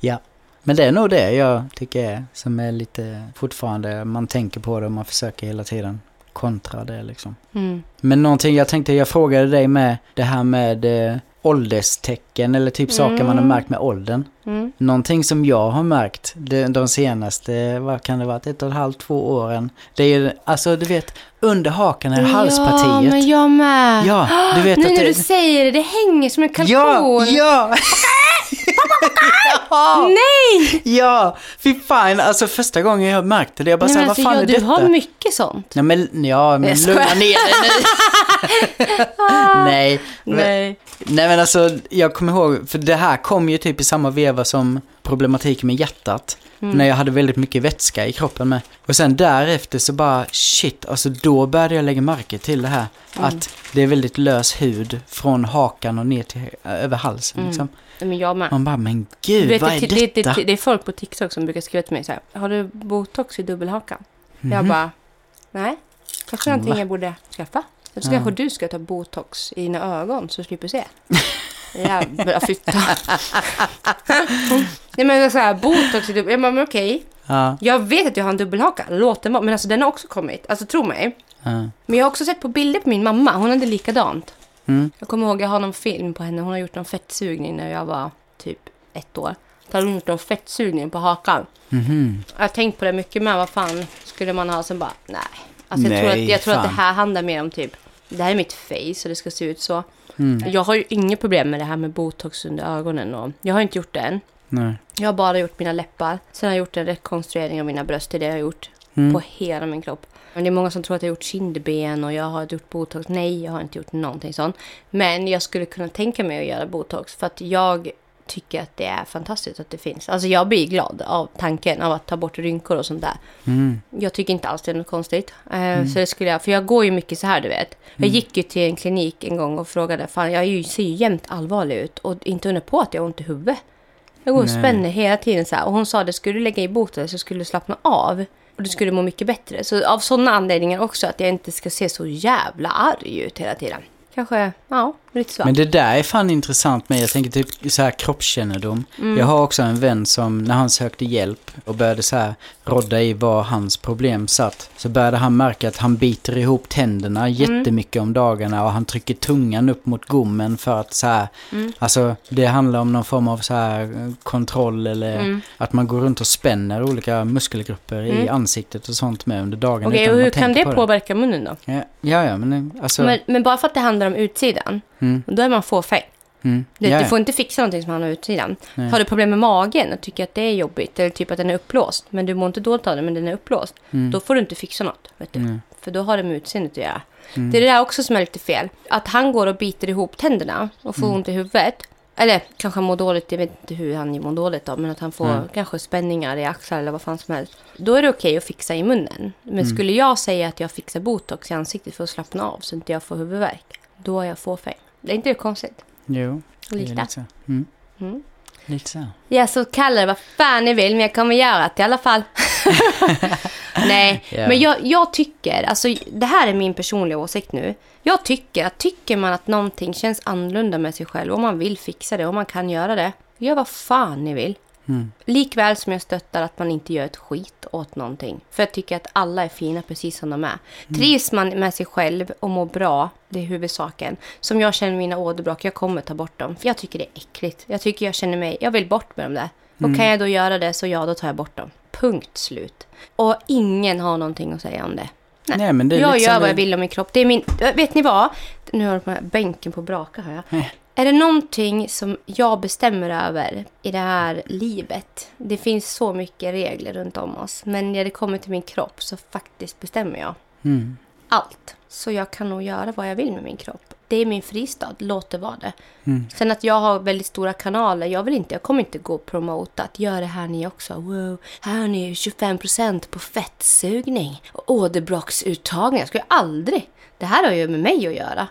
Ja. Men det är nog det jag tycker är som är lite fortfarande, man tänker på det och man försöker hela tiden kontra det liksom. Mm. Men någonting jag tänkte, jag frågade dig med det här med eh, ålderstecken eller typ saker man har Mm. märkt med åldern. Mm. Någonting som jag har märkt de, de senaste, vad kan det vara, ett och ett halvt, två åren. Det är ju, alltså du vet, under hakan är Ja, halspartiet. men jag med. Ja, du vet nu att när det... du säger det, det hänger som en kalkon. Ja, ja! ja! Nej! Ja! Fy fan, alltså första gången jag märkte det, jag bara Nej såhär, men vad alltså, fan ja, är du detta? har mycket sånt. Ja men, ja, men lugna ner dig nu. Nej, men, Nej. Nej men alltså, jag kommer ihåg, för det här kom ju typ i samma veva som problematiken med hjärtat. Mm. När jag hade väldigt mycket vätska i kroppen med. Och sen därefter så bara, shit, alltså då började jag lägga märke till det här. Mm. Att det är väldigt lös hud från hakan och ner till, över halsen Mm. liksom. Men jag med. Man bara, men gud, vet, vad det, är det, detta? det, det är folk på TikTok som brukar skriva till mig så här. Har du botox i dubbelhakan? Jag Mhm. bara, nej. Kanske någonting Va? jag borde skaffa. Så Ja. kanske du ska ta botox i dina ögon så du slipper se. Jävla fitta. Nej men så här, botox i dubbel... Jag bara, men okej. Ja, Jag vet att jag har en dubbelhaka. Låt den vara. Men alltså den har också kommit. Alltså tro mig. ja. Men jag har också sett på bilder på min mamma. Hon hade likadant. Mm. Jag kommer ihåg, jag har någon film på henne. Hon har gjort någon fettsugning när jag var typ ett år. Då hade hon gjort någon fettsugning på hakan. Mhm. Jag har tänkt på det mycket med. Vad fan skulle man ha? Sen bara, nej. Alltså jag, tror, Nej, att, jag tror att det här handlar mer om typ, det här är mitt face och det ska se ut så. Mm. Jag har ju inget problem med det här med botox under ögonen. Och jag har inte gjort det än. Nej. Jag har bara gjort mina läppar. Sen har jag gjort en rekonstruering av mina bröst. Det är det jag har gjort Mm. på hela min kropp. Men det är många som tror att jag har gjort kindben och jag har gjort botox. Nej, jag har inte gjort någonting sånt. Men jag skulle kunna tänka mig att göra botox för att jag tycker att det är fantastiskt att det finns. Alltså jag blir glad av tanken av att ta bort rynkor och sånt där. Mm. Jag tycker inte alls det är något konstigt. Eh, Så det skulle jag, för jag går ju mycket så här du vet. Jag Mm. gick ju till en klinik en gång och frågade, fan jag ju, ser ju jämt allvarlig ut och inte undra på att jag har ont i huvudet. Jag går och spänner hela tiden så här. Och hon sa det, skulle du lägga i botox så skulle du slappna av. Och du skulle må mycket bättre. Så av sådana anledningar också att jag inte ska se så jävla arg ut hela tiden. Kanske, ja, så. Men det där är fan intressant med, jag tänker typ så här kroppskännedom. Mm. Jag har också en vän som när han sökte hjälp och började så här rodda i var hans problem satt. Så började han märka att han biter ihop tänderna Mm. jättemycket om dagarna och han trycker tungan upp mot gommen för att så här, Mm. alltså det handlar om någon form av så här kontroll eller Mm. att man går runt och spänner olika muskelgrupper i Mm. ansiktet och sånt med under dagen. Okej, utan och hur kan det på påverka munnen då? Ja, ja, ja men alltså... Men, men bara för att det handlar om utsidan, mm, då är man fåfäng. mm, Du, du får inte fixa någonting som handlar om utsidan. Nej. Har du problem med magen och tycker att det är jobbigt, eller typ att den är upplåst, men du mår inte dåligt av det, men den är upplåst, Mm. då får du inte fixa något. Vet du? Mm. För då har det med utseendet att göra. Mm. Det är det där också som är lite fel. Att han går och biter ihop tänderna och får Mm. ont i huvudet. Eller kanske han mår dåligt, jag vet inte hur han mår dåligt då, men att han får kanske spänningar i axlar eller vad fan som helst. Då är det okej att fixa i munnen. Men Mm. skulle jag säga att jag fixar botox i ansiktet för att slappna av så inte jag får huvudvärk, då är jag fåfäng. Det är inte det konstigt? Jo, Lite. lite så. Mm. Mm. Lite så. Ja, så kalla det vad fan ni vill, men jag kommer göra det i alla fall. Nej, Ja. men jag, jag tycker, alltså det här är min personliga åsikt nu. Jag tycker att tycker man att någonting känns annorlunda med sig själv och man vill fixa det och man kan göra det, gör vad fan ni vill. Likväl som jag stöttar att man inte gör ett skit åt någonting. För jag tycker att alla är fina precis som de är. Trivs man med sig själv och mår bra, det är huvudsaken. Som jag känner mina åderbråck, jag kommer ta bort dem. För jag tycker det är äckligt. Jag tycker jag känner mig, jag vill bort med dem där. Och kan jag då göra det så ja, då tar jag bort dem. Punkt slut. Och ingen har någonting att säga om det. Nej, men det är jag lite gör vad jag vill om min kropp. Det är min... Vet ni vad? Nu har jag bänken på braka här. Är det någonting som jag bestämmer över i det här livet? Det finns så mycket regler runt om oss. Men när det kommer till min kropp så faktiskt bestämmer jag Mm. allt. Så jag kan nog göra vad jag vill med min kropp. Det är min fristad, låt det vara det. Mm. Sen att jag har väldigt stora kanaler, jag vill inte, jag kommer inte gå och promota att gör det här ni också. Wow, här har ni 25% på fettsugning och åderbråcksuttagning. Jag skulle aldrig. Det här har ju med mig att göra.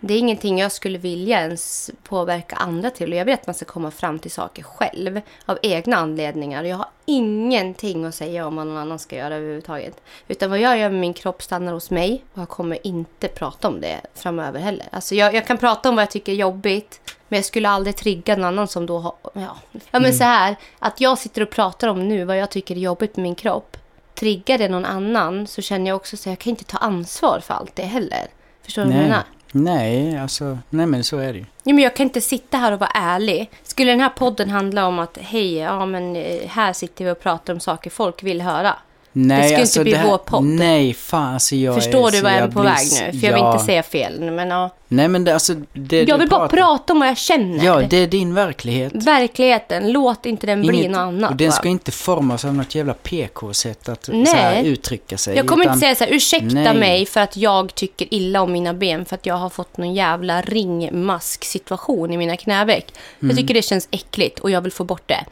Det är ingenting jag skulle vilja ens påverka andra till. Och jag vet att man ska komma fram till saker själv av egna anledningar. Jag har ingenting att säga om vad någon annan ska göra överhuvudtaget. Utan vad jag gör med min kropp stannar hos mig. Och jag kommer inte prata om det framöver heller. Alltså jag, jag kan prata om vad jag tycker är jobbigt. Men jag skulle aldrig trigga någon annan som då har... Ja, ja men så här. Att jag sitter och pratar om nu vad jag tycker är jobbigt med min kropp. Triggar det någon annan så känner jag också att jag kan inte ta ansvar för allt det heller. Förstår du vad jag Nej. menar? Nej, alltså, nej men så är det ju. Ja, men jag kan inte sitta här och vara ärlig. Skulle den här podden handla om att hej, ja men eh, här sitter vi och pratar om saker folk vill höra. Nej, skulle inte alltså, bli här, vår podd. Nej, fan alltså jag Förstår är, du så vad jag är på väg nu? För jag vill ja. inte säga fel. Men ja. Nej men det, alltså det Jag vill bara prata om vad jag känner. Ja, det är din verklighet. Verkligheten, låt inte den bli Inget- något annat. och den va? ska inte formas av något jävla PK-sätt att Nej. uttrycka sig. Jag kommer utan- inte säga så här, ursäkta Nej. mig för att jag tycker illa om mina ben för att jag har fått någon jävla ringmask-situation i mina knäveck. Mm. Jag tycker det känns äckligt och jag vill få bort det.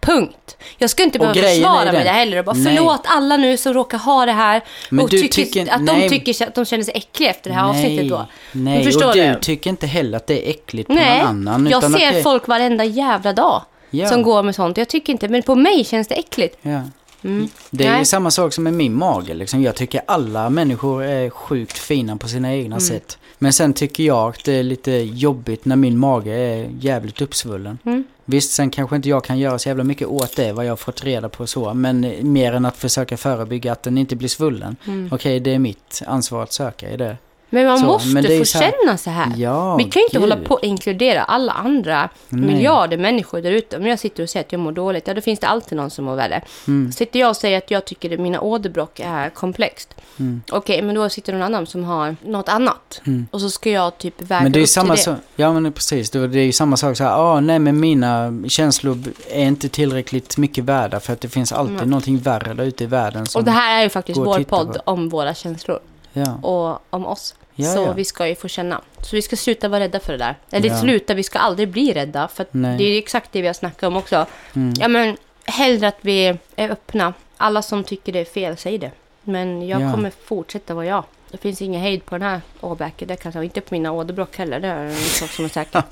Punkt. Jag ska inte behöva försvara mig det heller och bara Nej. förlåt alla nu som råkar ha det här Men och tycker, tycker- att nej. de tycker att de känner sig äckliga efter det här avsnittet då. Nej, förstår och du du? tycker inte heller att det är äckligt på Nej, någon annan. jag utan ser att det, folk varenda jävla dag Ja. som går med sånt. Jag tycker inte, men på mig känns det äckligt. Ja. Mm. Det är Nej. samma sak som med min mage. Liksom. Jag tycker alla människor är sjukt fina på sina egna Mm. sätt. Men sen tycker jag att det är lite jobbigt när min mage är jävligt uppsvullen. Mm. Visst, sen kanske inte jag kan göra så jävla mycket åt det, vad jag har fått reda på så. Men mer än att försöka förebygga att den inte blir svullen. Mm. Okej, det är mitt ansvar att söka i det. Men man Så, måste men få så här- känna så här. Ja, Vi kan ju inte gud. hålla på och inkludera alla andra Nej. miljarder människor där ute. Om jag sitter och säger att jag mår dåligt, ja då finns det alltid någon som mår värre. Mm. Sitter jag och säger att jag tycker att mina åderbråck är komplext. Mm. Okej, men då sitter någon annan som har något annat. Mm. Och så ska jag typ väga Men det är upp samma till det. sak, ja men precis, det är ju samma sak så här, ah, nej men mina känslor är inte tillräckligt mycket värda för att det finns alltid Mm. någonting värre där ute i världen Och det här är ju faktiskt vår podd på. om våra känslor. Ja. Och om oss. Ja, så ja. vi ska ju få känna. Så vi ska sluta vara rädda för det där. Eller Ja. sluta, vi ska aldrig bli rädda. För det är exakt det vi har snackat om också. Mm. Ja men hellre att vi är öppna. Alla som tycker det är fel, säg det. Men jag Ja. kommer fortsätta vara jag. Det finns ingen hejd på den här åbäken. Det kan jag inte på mina åderbråck heller. Det är en sak som är säker.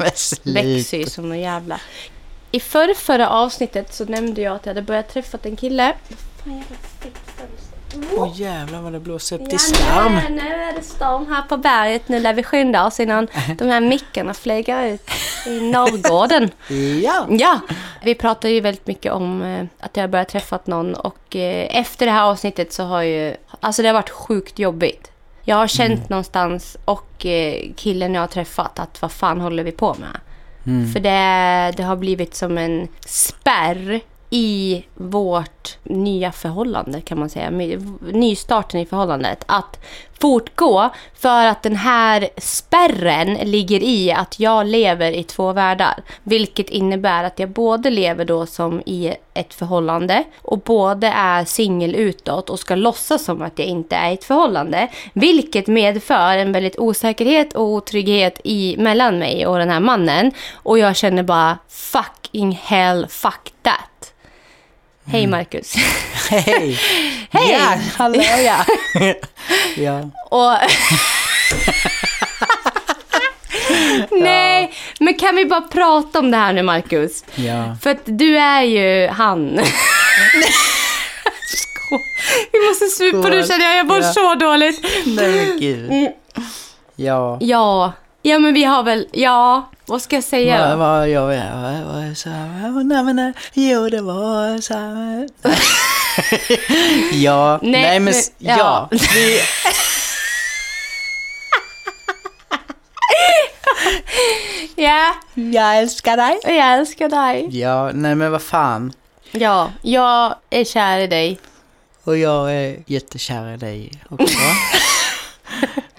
Växer ju som en jävla... I förra, förra avsnittet så nämnde jag att jag hade börjat träffa en kille. Fan, fittfönster. Åh jävlar vad det blåser upp Ja, till storm. nu, nu är det storm här på berget. Nu lär vi skynda oss innan de här mickarna flyger ut i norrgården. Ja. Ja, vi pratar ju väldigt mycket om eh, att jag har börjat träffa någon och eh, efter det här avsnittet så har ju, alltså det har varit sjukt jobbigt. Jag har känt någonstans och eh, killen jag har träffat att vad fan håller vi på med? Mm. För det, det har blivit som en spärr i vårt nya förhållande kan man säga. Nystarten i förhållandet. Att fortgå för att den här spärren ligger i att jag lever i två världar. Vilket innebär att jag både lever då som i ett förhållande och både är singel utåt och ska låtsas som att jag inte är i ett förhållande. Vilket medför en väldigt osäkerhet och otrygghet i, mellan mig och den här mannen. Och jag känner bara fucking hell, fuck that. Hej Marcus. Hej! Hej! Ja, hallå ja! ja. Och... Nej, men kan vi bara prata om det här nu Marcus? Ja. För att du är ju han. Vi måste supa nu känner jag, jag mår Ja. så dåligt. Nej men gud. Ja. Ja, ja men vi har väl, ja, vad ska jag säga Vad jag vad så nej men jo det var så ja, nej, Nej, men men- ja. ja. Vi, Ja, jag älskar dig. jag älskar dig. Ja, nej men vad fan. Ja, jag är kär i dig. Och jag är jättekär i dig också.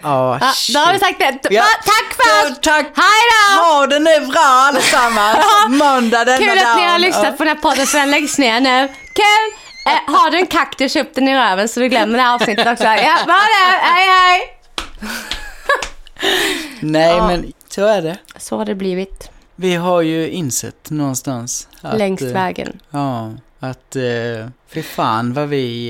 Ja, Ja, då har vi sagt det. Ja. Tack för oss! Tack! Hej då! Ha det nu bra allesammans! Måndag denna Kul att ni har lyssnat på den här podden så den läggs ner nu. Kul! Eh, har du en kaktus, upp den i röven så du glömmer det här avsnittet också. Ja, var det? Hej hej! Nej Ja. men så är det. Så har det blivit Vi har ju insett någonstans. Att, längs eh, vägen. Ja, att eh, fy fan vad vi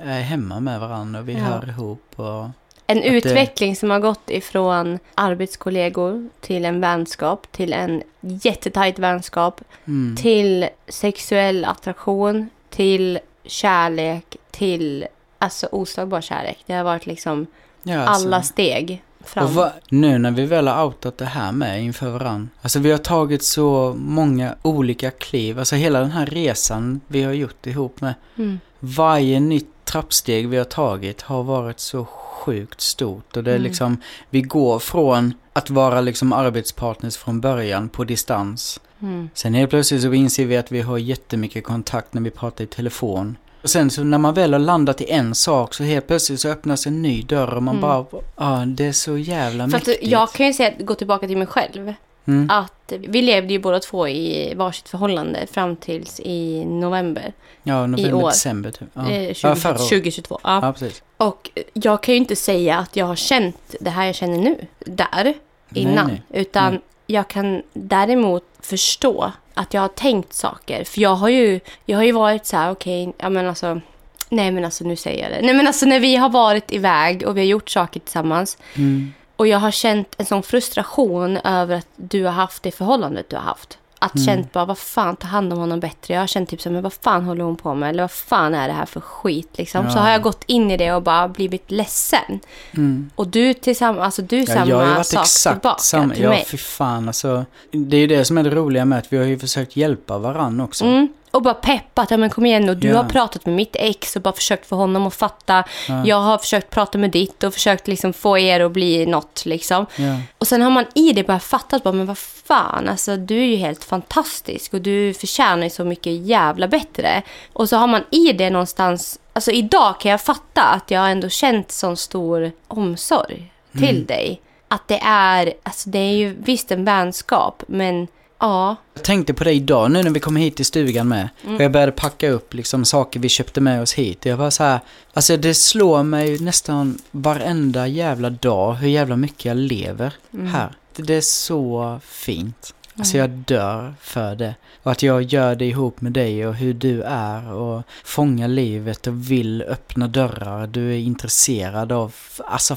eh, är hemma med varandra och vi Ja. hör ihop och En det- utveckling som har gått ifrån arbetskollegor till en vänskap, till en jättetajt vänskap, mm, till sexuell attraktion, till kärlek, till alltså oslagbar kärlek. Det har varit liksom ja, alltså. alla steg fram. Och vad, nu när vi väl har outat det här med inför varandra. Alltså vi har tagit så många olika kliv. Alltså hela den här resan vi har gjort ihop med. Mm. Varje nytt trappsteg vi har tagit har varit så sjukt stort. Och det är Mm. liksom, vi går från att vara liksom arbetspartners från början på distans. Mm. Sen helt plötsligt så inser vi att vi har jättemycket kontakt när vi pratar i telefon. Och sen så när man väl har landat i en sak så helt plötsligt så öppnas en ny dörr och man Mm. bara, ja det är så jävla För att mäktigt. jag kan ju säga, att gå tillbaka till mig själv. Mm. Att vi levde ju båda två i varsitt förhållande fram tills i november Ja, i november, år. december typ. Ja, eh, ja 20, förra året. 2022. Ja. Ja, precis. Och jag kan ju inte säga att jag har känt det här jag känner nu, där, innan. nej. Utan Nej. jag kan däremot förstå att jag har tänkt saker. För jag har ju, jag har ju varit så här, okej, ja men alltså, nej men alltså nu säger jag det. Nej men alltså när vi har varit iväg och vi har gjort saker tillsammans. Mm. Och jag har känt en sån frustration över att du har haft det förhållandet du har haft. Att Mm. känt bara, vad fan, ta hand om honom bättre. Jag har känt typ så men vad fan håller hon på med? Eller vad fan är det här för skit liksom? Så Ja. har jag gått in i det och bara blivit ledsen. Mm. Och du tillsammans, alltså du Ja, samma jag har varit sak exakt tillbaka samma. till Ja, mig. fy fan alltså. Det är ju det som är det roliga med att vi har ju försökt hjälpa varandra också. Mm. Och bara peppat, ja men kom igen och du Ja. har pratat med mitt ex och bara försökt få honom att fatta. Ja. Jag har försökt prata med ditt och försökt liksom få er att bli något liksom. Ja. Och sen har man i det bara fattat bara, men vad fan, alltså du är ju helt fantastisk och du förtjänar ju så mycket jävla bättre. Och så har man i det någonstans, alltså idag kan jag fatta att jag ändå känt sån stor omsorg till dig. Att det är, alltså det är ju visst en vänskap, men ja. Jag tänkte på det idag nu när vi kom hit till stugan med. Mm. Och jag började packa upp liksom saker vi köpte med oss hit. Jag var så här, alltså det slår mig nästan varenda jävla dag hur jävla mycket jag lever Mm. här. Det, är så fint. Alltså jag dör för det. Och att jag gör det ihop med dig och hur du är och fångar livet och vill öppna dörrar. Du är intresserad av, alltså.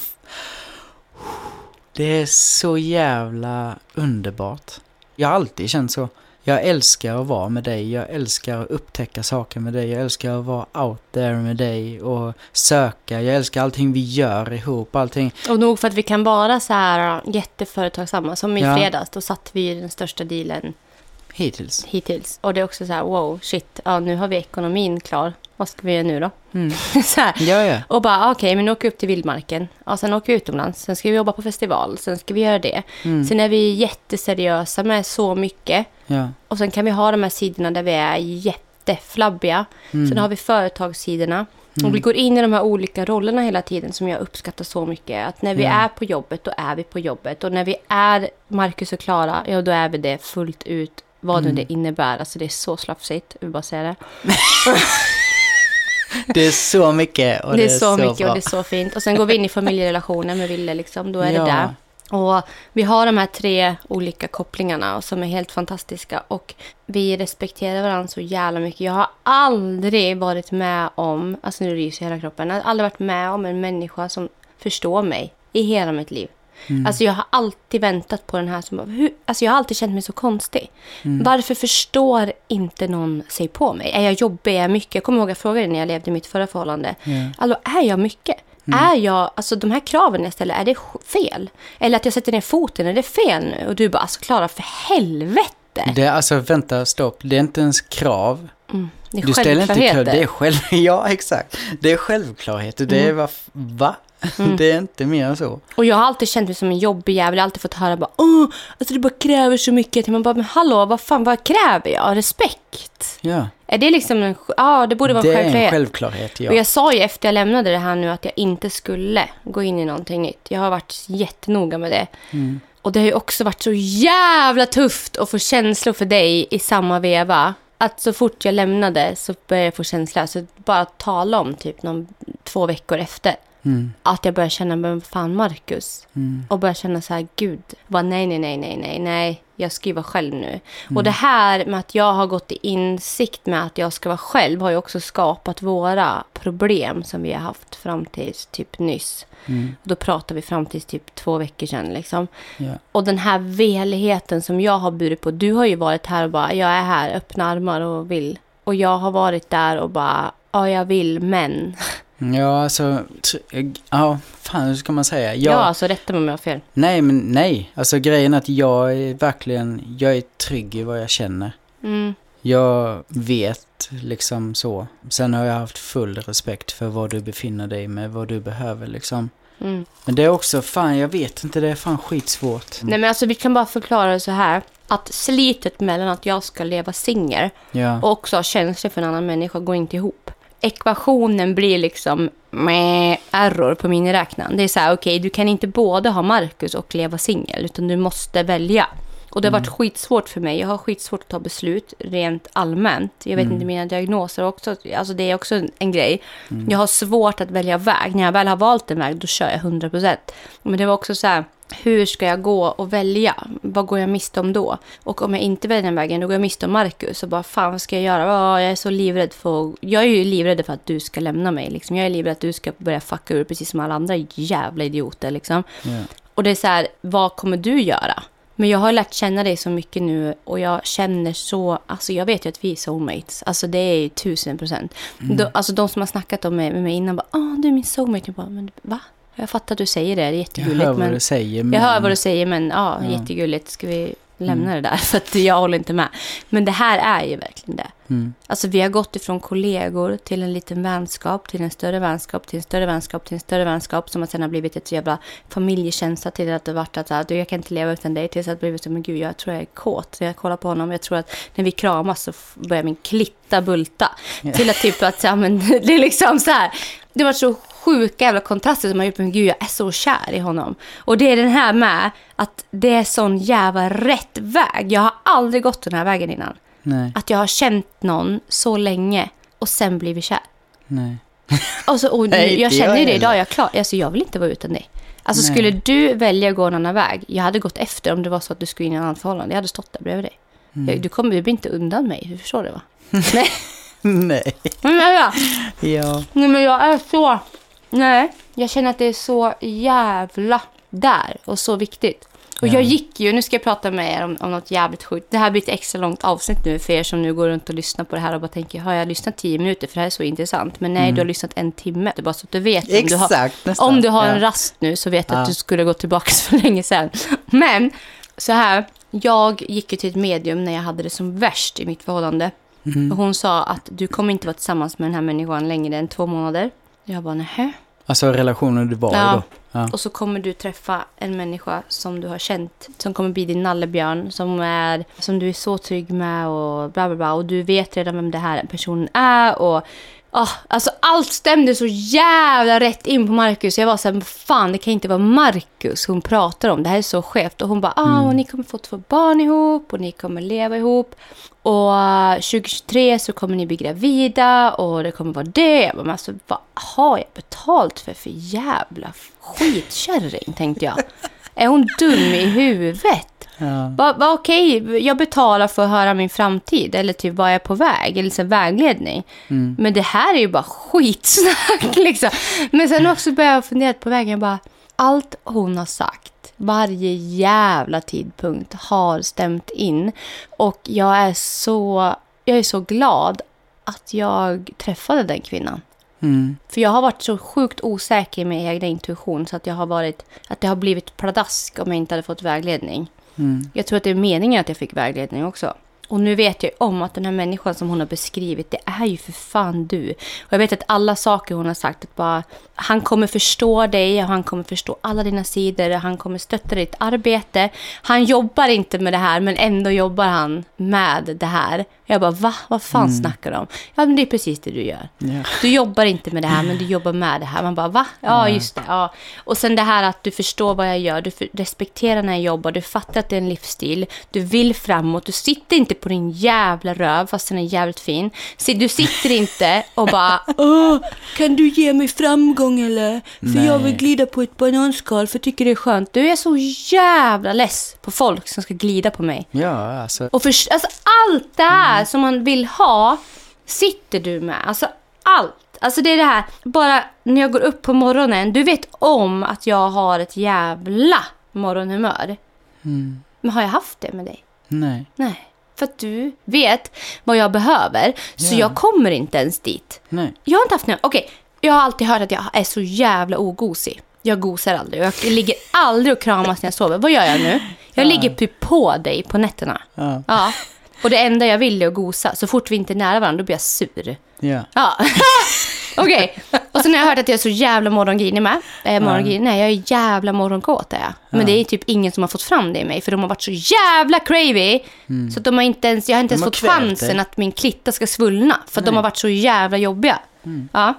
Det är så jävla underbart. Jag har alltid känt så. Jag älskar att vara med dig. Jag älskar att upptäcka saker med dig. Jag älskar att vara out there med dig och söka. Jag älskar allting vi gör ihop. Allting. Och nog för att vi kan vara så här jätteföretagsamma. Som i Ja. fredags, då satt vi i den största dealen Hittills. hittills. Och det är också så här, wow, shit, ja, nu har vi ekonomin klar. Vad ska vi göra nu då? Mm. så här. Ja, ja. Och bara, okej, men nu åker vi upp till vildmarken. Ja, sen åker vi utomlands. Sen ska vi jobba på festival. Sen ska vi göra det. Mm. Sen är vi jätteseriösa med så mycket. ja. Och sen kan vi ha de här sidorna där vi är jätteflabbiga. Mm. Sen har vi företagssidorna. Och vi går in i de här olika rollerna hela tiden som jag uppskattar så mycket. Att när vi Ja. är på jobbet, då är vi på jobbet. Och när vi är Marcus och Klara, ja då är vi det fullt ut. Vad Mm. nu det innebär. Alltså det är så slafsigt, jag vill bara säga det. Det är så mycket och det är så, mycket bra. och det är så fint. Och sen går vi in i familjerelationer med Ville, liksom. då är Ja. det där. Och vi har de här tre olika kopplingarna som är helt fantastiska. Och vi respekterar varandra så jävla mycket. Jag har aldrig varit med om, alltså nu ryser hela kroppen, jag har aldrig varit med om en människa som förstår mig i hela mitt liv. Alltså jag har alltid väntat på den här som hur, alltså jag har alltid känt mig så konstig. Varför förstår inte någon sig på mig? Är jag jobbig? Är jag mycket? Jag kommer ihåg att jag frågade när jag levde i mitt förra förhållande. Ja. Alltså är jag mycket? Är jag, alltså de här kraven jag ställer, är det fel? Eller att jag sätter ner foten, är det fel nu? Och du bara, alltså Klara för helvete! Det är alltså, vänta, stopp. Det är inte ens krav. Mm, det är Du ställer inte krav. Det är själv... Ja, exakt. Det är självklarheter. Det Mm. är vad... Va? Det är inte mer än så. Och jag har alltid känt mig som en jobbig jävel. Jag har alltid fått höra bara, Åh, alltså det bara kräver så mycket. Man bara, men hallå, vad fan, vad kräver jag? Respekt? Ja. Är det liksom en, ja, det borde vara Det en är en självklarhet. självklarhet, ja. Och jag sa ju efter jag lämnade det här nu att jag inte skulle gå in i någonting nytt. Jag har varit jättenoga med det. Mm. Och det har ju också varit så jävla tufft att få känslor för dig i samma veva. Att så fort jag lämnade så började jag få känslor. Så bara tala om typ någon, två veckor efter. Mm. Att jag började känna, men fan Marcus. Mm. Och började känna så här, gud. Bara, nej, nej, nej, nej, nej, nej. Jag ska ju vara själv nu. Mm. Och det här med att jag har gått i insikt med att jag ska vara själv har ju också skapat våra problem som vi har haft fram tills typ nyss. Mm. Och då pratar vi fram tills typ två veckor sedan liksom. Ja. Och den här veligheten som jag har burit på. Du har ju varit här och bara, jag är här, öppna armar och vill. Och jag har varit där och bara, ja jag vill men. Ja, alltså... tr- Ja, fan hur ska man säga? Ja, Jag, alltså rätta mig om jag har fel. Nej, men nej. Alltså grejen är att jag är verkligen... Jag är trygg i vad jag känner. Mm. Jag vet liksom så. Sen har jag haft full respekt för vad du befinner dig med, vad du behöver liksom. Mm. Men det är också, fan jag vet inte, det är fan skitsvårt. Nej men alltså vi kan bara förklara det så här. Att slitet mellan att jag ska leva singel Ja, och också ha känslor för en annan människa går inte ihop. Ekvationen blir liksom med error på miniräknaren. Det är så här, okej, du kan inte både ha Marcus och leva singel, utan du måste välja. Och det har varit skitsvårt för mig. Jag har skitsvårt att ta beslut rent allmänt. Jag vet inte mina diagnoser också. Alltså det är också en grej. Jag har svårt att välja väg. När jag väl har valt en väg, då kör jag 100%. Men det var också så här, hur ska jag gå och välja? Vad går jag miste om då? Och om jag inte väljer den vägen, då går jag miste om Marcus. Och bara, fan vad ska jag göra? Ja, jag är så livrädd för... Jag är ju livrädd för att du ska lämna mig. Liksom. Jag är livrädd att du ska börja fucka ur precis som alla andra jävla idioter. Liksom. ja. Och det är så här, vad kommer du göra? Men jag har lärt känna dig så mycket nu och jag känner så, alltså jag vet ju att vi är soulmates. Alltså det är ju tusen procent. De, alltså de som har snackat om mig, med mig innan bara, ah du är min soulmate. Jag bara, men va? Jag fattar att du säger det, det är Jag jättegulligt. hör vad du säger, men... jag hör vad du säger men ja, Ja. jättegulligt. Ska vi lämna det där? För att jag håller inte med. Men det här är ju verkligen det. Mm. Alltså vi har gått ifrån kollegor till en liten vänskap, till en större vänskap, till en större vänskap, till en större vänskap som att sen har blivit ett jävla familjekänsla till att det varit att du, jag kan inte leva utan dig, tills att det blivit så men gud jag tror jag är kåt. Jag kollar på honom, jag tror att när vi kramas så börjar min klitta bulta. Till att typ att, ja men det är liksom så här, det var så sjuka jävla kontraster som har gjort mig, gud jag är så kär i honom. Och det är den här med att det är sån jävla rätt väg. Jag har aldrig gått den här vägen innan. Nej, Att jag har känt någon så länge och sen blivit kär. nej. Och så, och Nej, jag känner ju det idag, jag, är klar, alltså, jag vill inte vara utan dig. Alltså Nej. skulle du välja att gå en annan väg, jag hade gått efter om det var så att du skulle in i en annan förhållande. Jag hade stått där bredvid dig. Mm. Jag, du kommer blir inte undan mig, du förstår det va? Nej, nej. men jag, Ja. nej, men jag är så... Nej, jag känner att det är så jävla där och så viktigt. Och Ja. jag gick ju, nu ska jag prata med er om, om något jävligt sjukt. Det här blir ett extra långt avsnitt nu för er som nu går runt och lyssnar på det här och bara tänker, har jag lyssnat tio minuter för det här är så intressant? Men nej, du har lyssnat en timme. Det är bara så att du vet. Om du har, Mm. Exakt, nästan. om du har en rast nu så vet du att du skulle gå tillbaka för länge sedan. Men så här, jag gick ju till ett medium när jag hade det som värst i mitt förhållande. Mhm. Och hon sa att du kommer inte vara tillsammans med den här människan längre än två månader. Jag bara, nähä? Alltså relationen du var Ja. i då. Ja. Och så kommer du träffa en människa som du har känt, som kommer bli din nallebjörn, som, är, som du är så trygg med och bla bla bla. Och du vet redan vem det här personen är. Och, ah, alltså allt stämde så jävla rätt in på Marcus. Jag var så här, fan det kan inte vara Marcus hon pratar om. Det här är så skevt. Och hon bara, ah, och ni kommer få två barn ihop och ni kommer leva ihop. Och eh, 2023 så kommer ni bli gravida och det kommer vara det. Jag bara, men alltså, vad har jag betalt för för jävla skitkärring, tänkte jag. Är hon dum i huvudet? Ja. Va, va, Okej, jag betalar för att höra min framtid eller typ vad jag är på väg, eller så vägledning. Mm. Men det här är ju bara skitsnack liksom. Men sen också började jag fundera på vägen, bara, allt hon har sagt, varje jävla tidpunkt har stämt in. Och jag är så, jag är så glad att jag träffade den kvinnan. Mm. För jag har varit så sjukt osäker med egna intuition så att jag har varit, att det har blivit pladask om jag inte hade fått vägledning. Mm. Jag tror att det är meningen att jag fick vägledning också. Och nu vet jag om att den här människan som hon har beskrivit, det är ju för fan du. Och jag vet att alla saker hon har sagt, att bara, han kommer förstå dig och han kommer förstå alla dina sidor, han kommer stötta ditt arbete. Han jobbar inte med det här, men ändå jobbar han med det här. Jag bara, va? Vad fan snackar du om? Ja, men det är precis det du gör. Ja. Du jobbar inte med det här, men du jobbar med det här. Man bara, va? Ja, just det. Ja. Och sen det här att du förstår vad jag gör. Du respekterar när jag jobbar. Du fattar att det är en livsstil. Du vill framåt. Du sitter inte på din jävla röv, fast den är jävligt fin. Så du sitter inte och bara, Åh, kan du ge mig framgång eller? För jag vill Nej. glida på ett bananskal för jag tycker det är skönt. Du är så jävla less på folk som ska glida på mig. Ja, alltså. Och för, alltså allt det här som man vill ha sitter du med. Alltså allt. Alltså det är det här, bara när jag går upp på morgonen, du vet om att jag har ett jävla morgonhumör. Mm. Men har jag haft det med dig? Nej. Nej. För att du vet vad jag behöver, så Ja. jag kommer inte ens dit. Nej. Jag har inte haft några... Okej, jag har alltid hört att jag är så jävla ogosig. Jag gosar aldrig. Jag ligger aldrig och kramas när jag sover. Vad gör jag nu? Jag Ja. ligger typ på dig på nätterna. Ja. Ja. Och det enda jag vill är att gosa. Så fort vi inte är nära varandra, då blir jag sur. Ja. Ja. Okej. Och sen har jag hört att jag är så jävla morgongrinig med. Eh, morgongrinig. Nej, jag är jävla morgonkåt är jag. Men det är typ ingen som har fått fram det i mig. För de har varit så jävla cravy. Så att de har inte ens, jag har inte Mm. Ens har fått chansen dig. att min klitta ska svullna. För att de har varit så jävla jobbiga. Ja.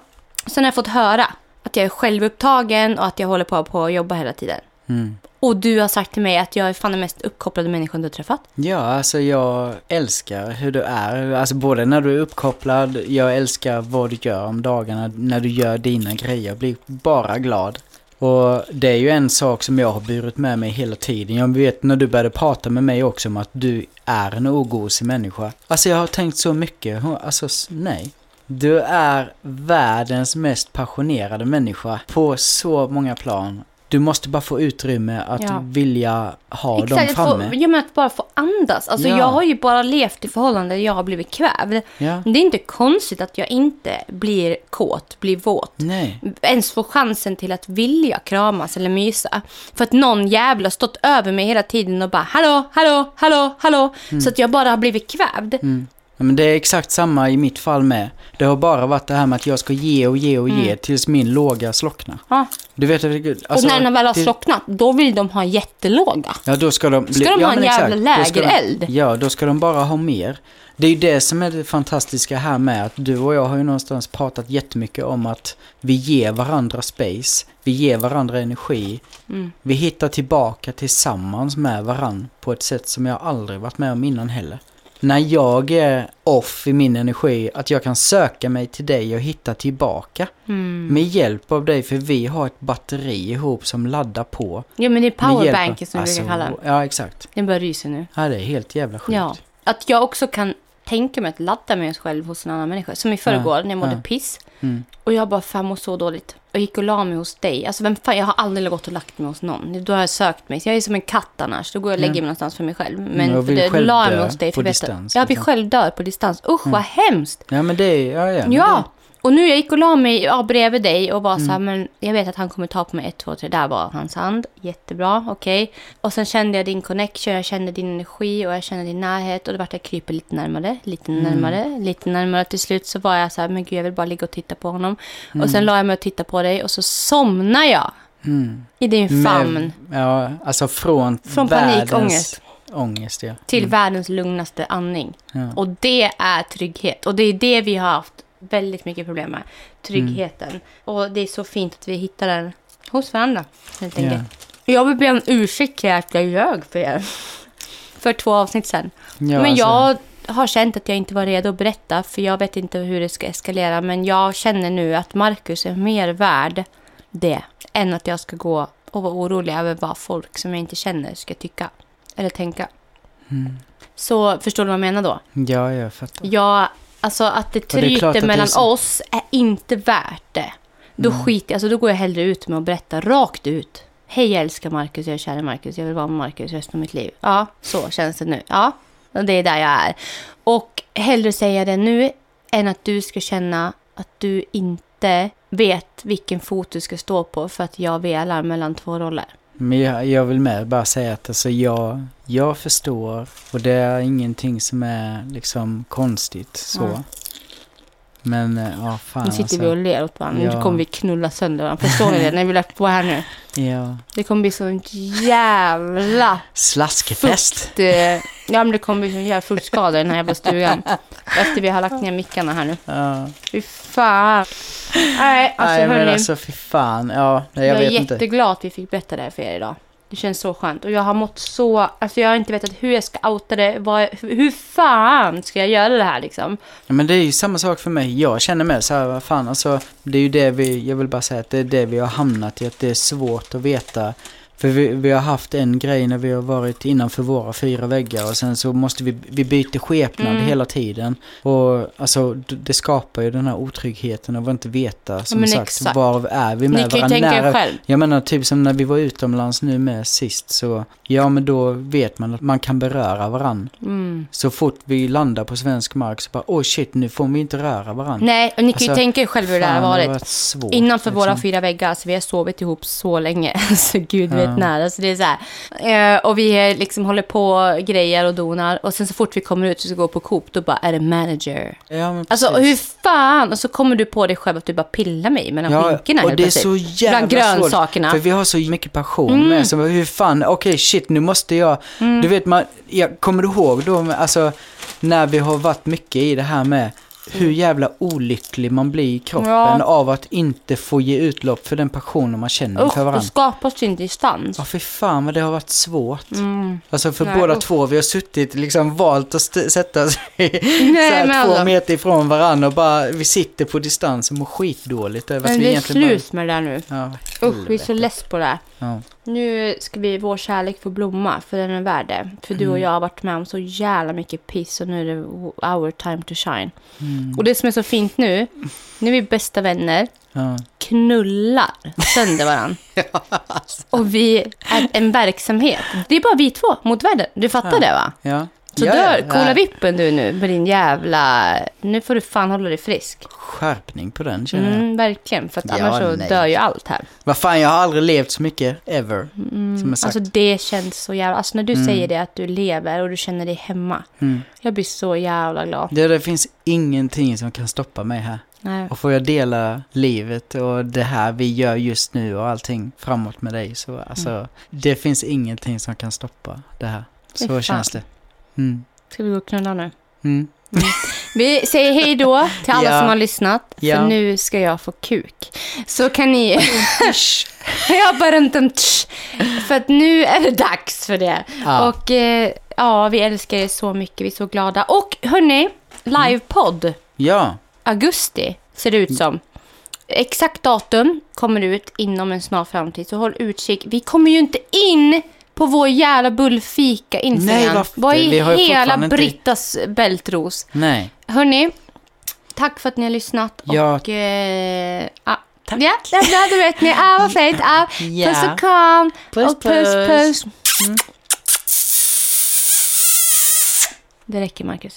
Sen har jag fått höra att jag är självupptagen och att jag håller på, på att jobba hela tiden. Mm. Och du har sagt till mig att jag är fan den mest uppkopplade människan du har träffat. Ja, alltså jag älskar hur du är. Alltså både när du är uppkopplad, jag älskar vad du gör om dagarna, när du gör dina grejer. Jag blir bara glad. Och det är ju en sak som jag har burit med mig hela tiden. Jag vet när du började prata med mig också om att du är en ogosig människa. Alltså jag har tänkt så mycket. Alltså nej. Du är världens mest passionerade människa på så många plan. Du måste bara få utrymme att Ja. vilja ha dem Exakt, att framme. få, ja, men att bara få andas. Alltså, Ja. Jag har ju bara levt i förhållanden där jag har blivit kvävd. Ja. Det är inte konstigt att jag inte blir kåt, blir våt. Nej. Ens får chansen till att vilja kramas eller mysa. För att någon jävla har stått över mig hela tiden och bara hallå, hallå, hallå, hallå. Så att jag bara har blivit kvävd. Mm. Men det är exakt samma i mitt fall med. Det har bara varit det här med att jag ska ge och ge och ge tills min låga slocknar. Ja. Du vet, alltså, och när den väl har slocknat, då vill de ha jättelåga. Ja, då ska de... Bli, Ska de ja, ha en jävla lägereld? Ja, då ska de bara ha mer. Det är ju det som är det fantastiska här med att du och jag har ju någonstans pratat jättemycket om att vi ger varandra space, vi ger varandra energi, Mm. vi hittar tillbaka tillsammans med varandra på ett sätt som jag aldrig varit med om innan heller. När jag är off i min energi, att jag kan söka mig till dig och hitta tillbaka. Mm. Med hjälp av dig, för vi har ett batteri ihop som laddar på. Ja, men det är powerbanken som vi Alltså, brukar kalla den. Ja, exakt. Den börjar rysa nu. Ja, det är helt jävla sjukt. Ja. Att jag också kan tänka mig att ladda mig själv hos en annan människa. Som i förrgår när jag mådde ja. piss. Mm. Och jag bara, fan mår så dåligt. Jag gick och la mig hos dig. Alltså vem fan, jag har aldrig gått och lagt mig hos någon. Då har jag sökt mig. Jag är som en katt annars. Då går jag och lägger mig någonstans för mig själv. Men Mm, och för vill det, själv la jag mig hos dig. på För distans, Jag vill liksom. själv dö på distans. Usch vad hemskt. Ja, men det är... Ja, ja. men Ja. Och nu jag gick och la mig ja, bredvid dig och var Mm. så här, men jag vet att han kommer ta på mig ett, två, tre. Där var hans hand. Jättebra, okej. Och sen kände jag din connection, jag kände din energi och jag kände din närhet. Och det vart jag kryper lite närmare, lite Mm. närmare, lite närmare. Till slut så var jag så här, men gud jag vill bara ligga och titta på honom. Och Mm. sen la jag mig och tittade på dig och så somnade jag. Mm. i din famn. Med, ja, alltså från, Från världens panikångest. Ångest, ja. Till världens lugnaste andning. ja. Och det är trygghet. Och det är det vi har haft väldigt mycket problem med. Tryggheten. Mm. Och det är så fint att vi hittar den hos varandra. Helt enkelt. Jag vill be om ursäkt till att jag ljög för er. För två avsnitt sedan. Ja, men alltså, jag har känt att jag inte var redo att berätta. För jag vet inte hur det ska eskalera. Men jag känner nu att Marcus är mer värd det. Än att jag ska gå och vara orolig över vad folk som jag inte känner ska tycka. Eller tänka. Mm. Så förstår du vad jag menar då? Ja, jag fattar. Ja, alltså att det är tryter det är mellan så- oss är inte värt det. Då Mm. skiter alltså då går jag hellre ut med att berätta rakt ut. Hej jag älskar Marcus, jag är kär i Marcus, jag vill vara med Marcus resten av mitt liv. Ja, så känns det nu. Ja, det är där jag är. Och hellre säga det nu än att du ska känna att du inte vet vilken fot du ska stå på för att jag velar mellan två roller. Men jag, jag vill med bara säga att alltså jag, jag förstår och det är ingenting som är liksom konstigt så. Mm. Men eh, ja, fan Nu sitter alltså. vi och ler åt varandra. Nu Ja. kommer vi knulla sönder varandra. Förstår ni det? När vi lagt på här nu. Ja. Det kommer bli sån jävla Slaskefest. fukt. eh, Ja, men det kommer bli sån jävla fuktskada i den här jävla stugan. Efter vi har lagt ner mickarna här nu. Ja. Fy fan. Nej, alltså Nej men hörni. alltså fy fan. Ja, jag, jag är vet inte. jätteglad att vi fick berätta det här för er idag. Det känns så skönt. Och jag har mått så... Alltså jag har inte vetat hur jag ska outa det. Vad, hur fan ska jag göra det här liksom? Ja, men det är ju samma sak för mig. Jag känner med så här, vad fan alltså. Det är ju det vi, jag vill bara säga att det är det vi har hamnat i. Att det är svårt att veta. För vi, vi har haft en grej när vi har varit innanför våra fyra väggar och sen så måste vi, vi byta skepnad Mm. hela tiden. Och alltså det skapar ju den här otryggheten av att inte veta som men sagt exakt. var är vi med Ni kan ju varandra. tänka er själv. Jag menar typ som när vi var utomlands nu med sist så ja men då vet man att man kan beröra varandra. Mm. Så fort vi landar på svensk mark så bara oh shit nu får vi inte röra varandra. Nej, och ni kan ju Alltså, tänka er själv hur det här har det varit. svårt, Innanför våra liksom. fyra väggar, så vi har sovit ihop så länge. Så gud vet Ja. när. Alltså det är så här. Eh, och vi liksom håller på grejer och donar. Och sen så fort vi kommer ut och ska gå på Coop, då bara är det manager. Ja, men Alltså hur fan? Och så kommer du på dig själv att du bara pillar mig mellan Ja, skinkorna och det är så jävla Bland grönsakerna. svårt. För vi har så mycket passion Mm. med. Så hur fan, okej shit nu måste jag. Du vet man, jag kommer du ihåg då, alltså när vi har varit mycket i det här med hur jävla olycklig man blir i kroppen Ja. av att inte få ge utlopp för den passionen man känner Usch, för varandra. skapas det en distans. Ja, för fan vad det har varit svårt. Mm. Alltså för Nej, båda usch. två, vi har suttit liksom valt att sätta så Nej, här men två alltså. meter ifrån varandra och bara, vi sitter på distans och mår skitdåligt över att Men vi det är slut med det där nu. bara... Ja, Usch, vi är så less på det här. Ja. Nu ska vi, vår kärlek få blomma, för den är värd det. För du Mm. och jag har varit med om så jävla mycket piss och nu är det our time to shine. Mm. Och det som är så fint nu, nu är vi bästa vänner, Ja. knullar sönder varandra. Och vi är en verksamhet. Det är bara vi två mot världen. Du fattar Ja. det va? Ja. Så ja, dör, ja, coola vippen du nu med din jävla... Nu får du fan hålla dig frisk. Skärpning på den känner jag. Mm, verkligen, för att Ja, annars så nej. dör ju allt här. Vad fan, jag har aldrig levt så mycket, ever. Mm, Som jag sagt. alltså det känns så jävla... Alltså när du Mm. säger det att du lever och du känner dig hemma. Mm. Jag blir så jävla glad. Det, det finns ingenting som kan stoppa mig här. Nej. Och får jag dela livet och det här vi gör just nu och allting framåt med dig så alltså, det finns ingenting som kan stoppa det här. Så fan. känns det. Mm. Ska vi gå och knulla nu? Mm. Vi säger hej då till alla Ja. som har lyssnat. För Ja. nu ska jag få kuk. Så kan ni... jag bara runt tsch. För att nu är det dags för det. Ja. Och eh, ja, vi älskar er så mycket. Vi är så glada. Och hörni, livepodd. Ja, Augusti ser det ut som. Exakt datum kommer ut inom en snar framtid. Så håll utkik. Vi kommer ju inte in på vår jävla bullfika Instagram. Nej, varför? Vad Vi i har ju hela fortfarande inte- Brittas bältros? nej. Hörni, tack för att ni har lyssnat. Ja. Och, eh, ja, ja, ja, ja, du vet ni. Ah, vad fint. Ah, Ja. Puss och kram. Puss, och puss, puss. puss. Det räcker, Marcus.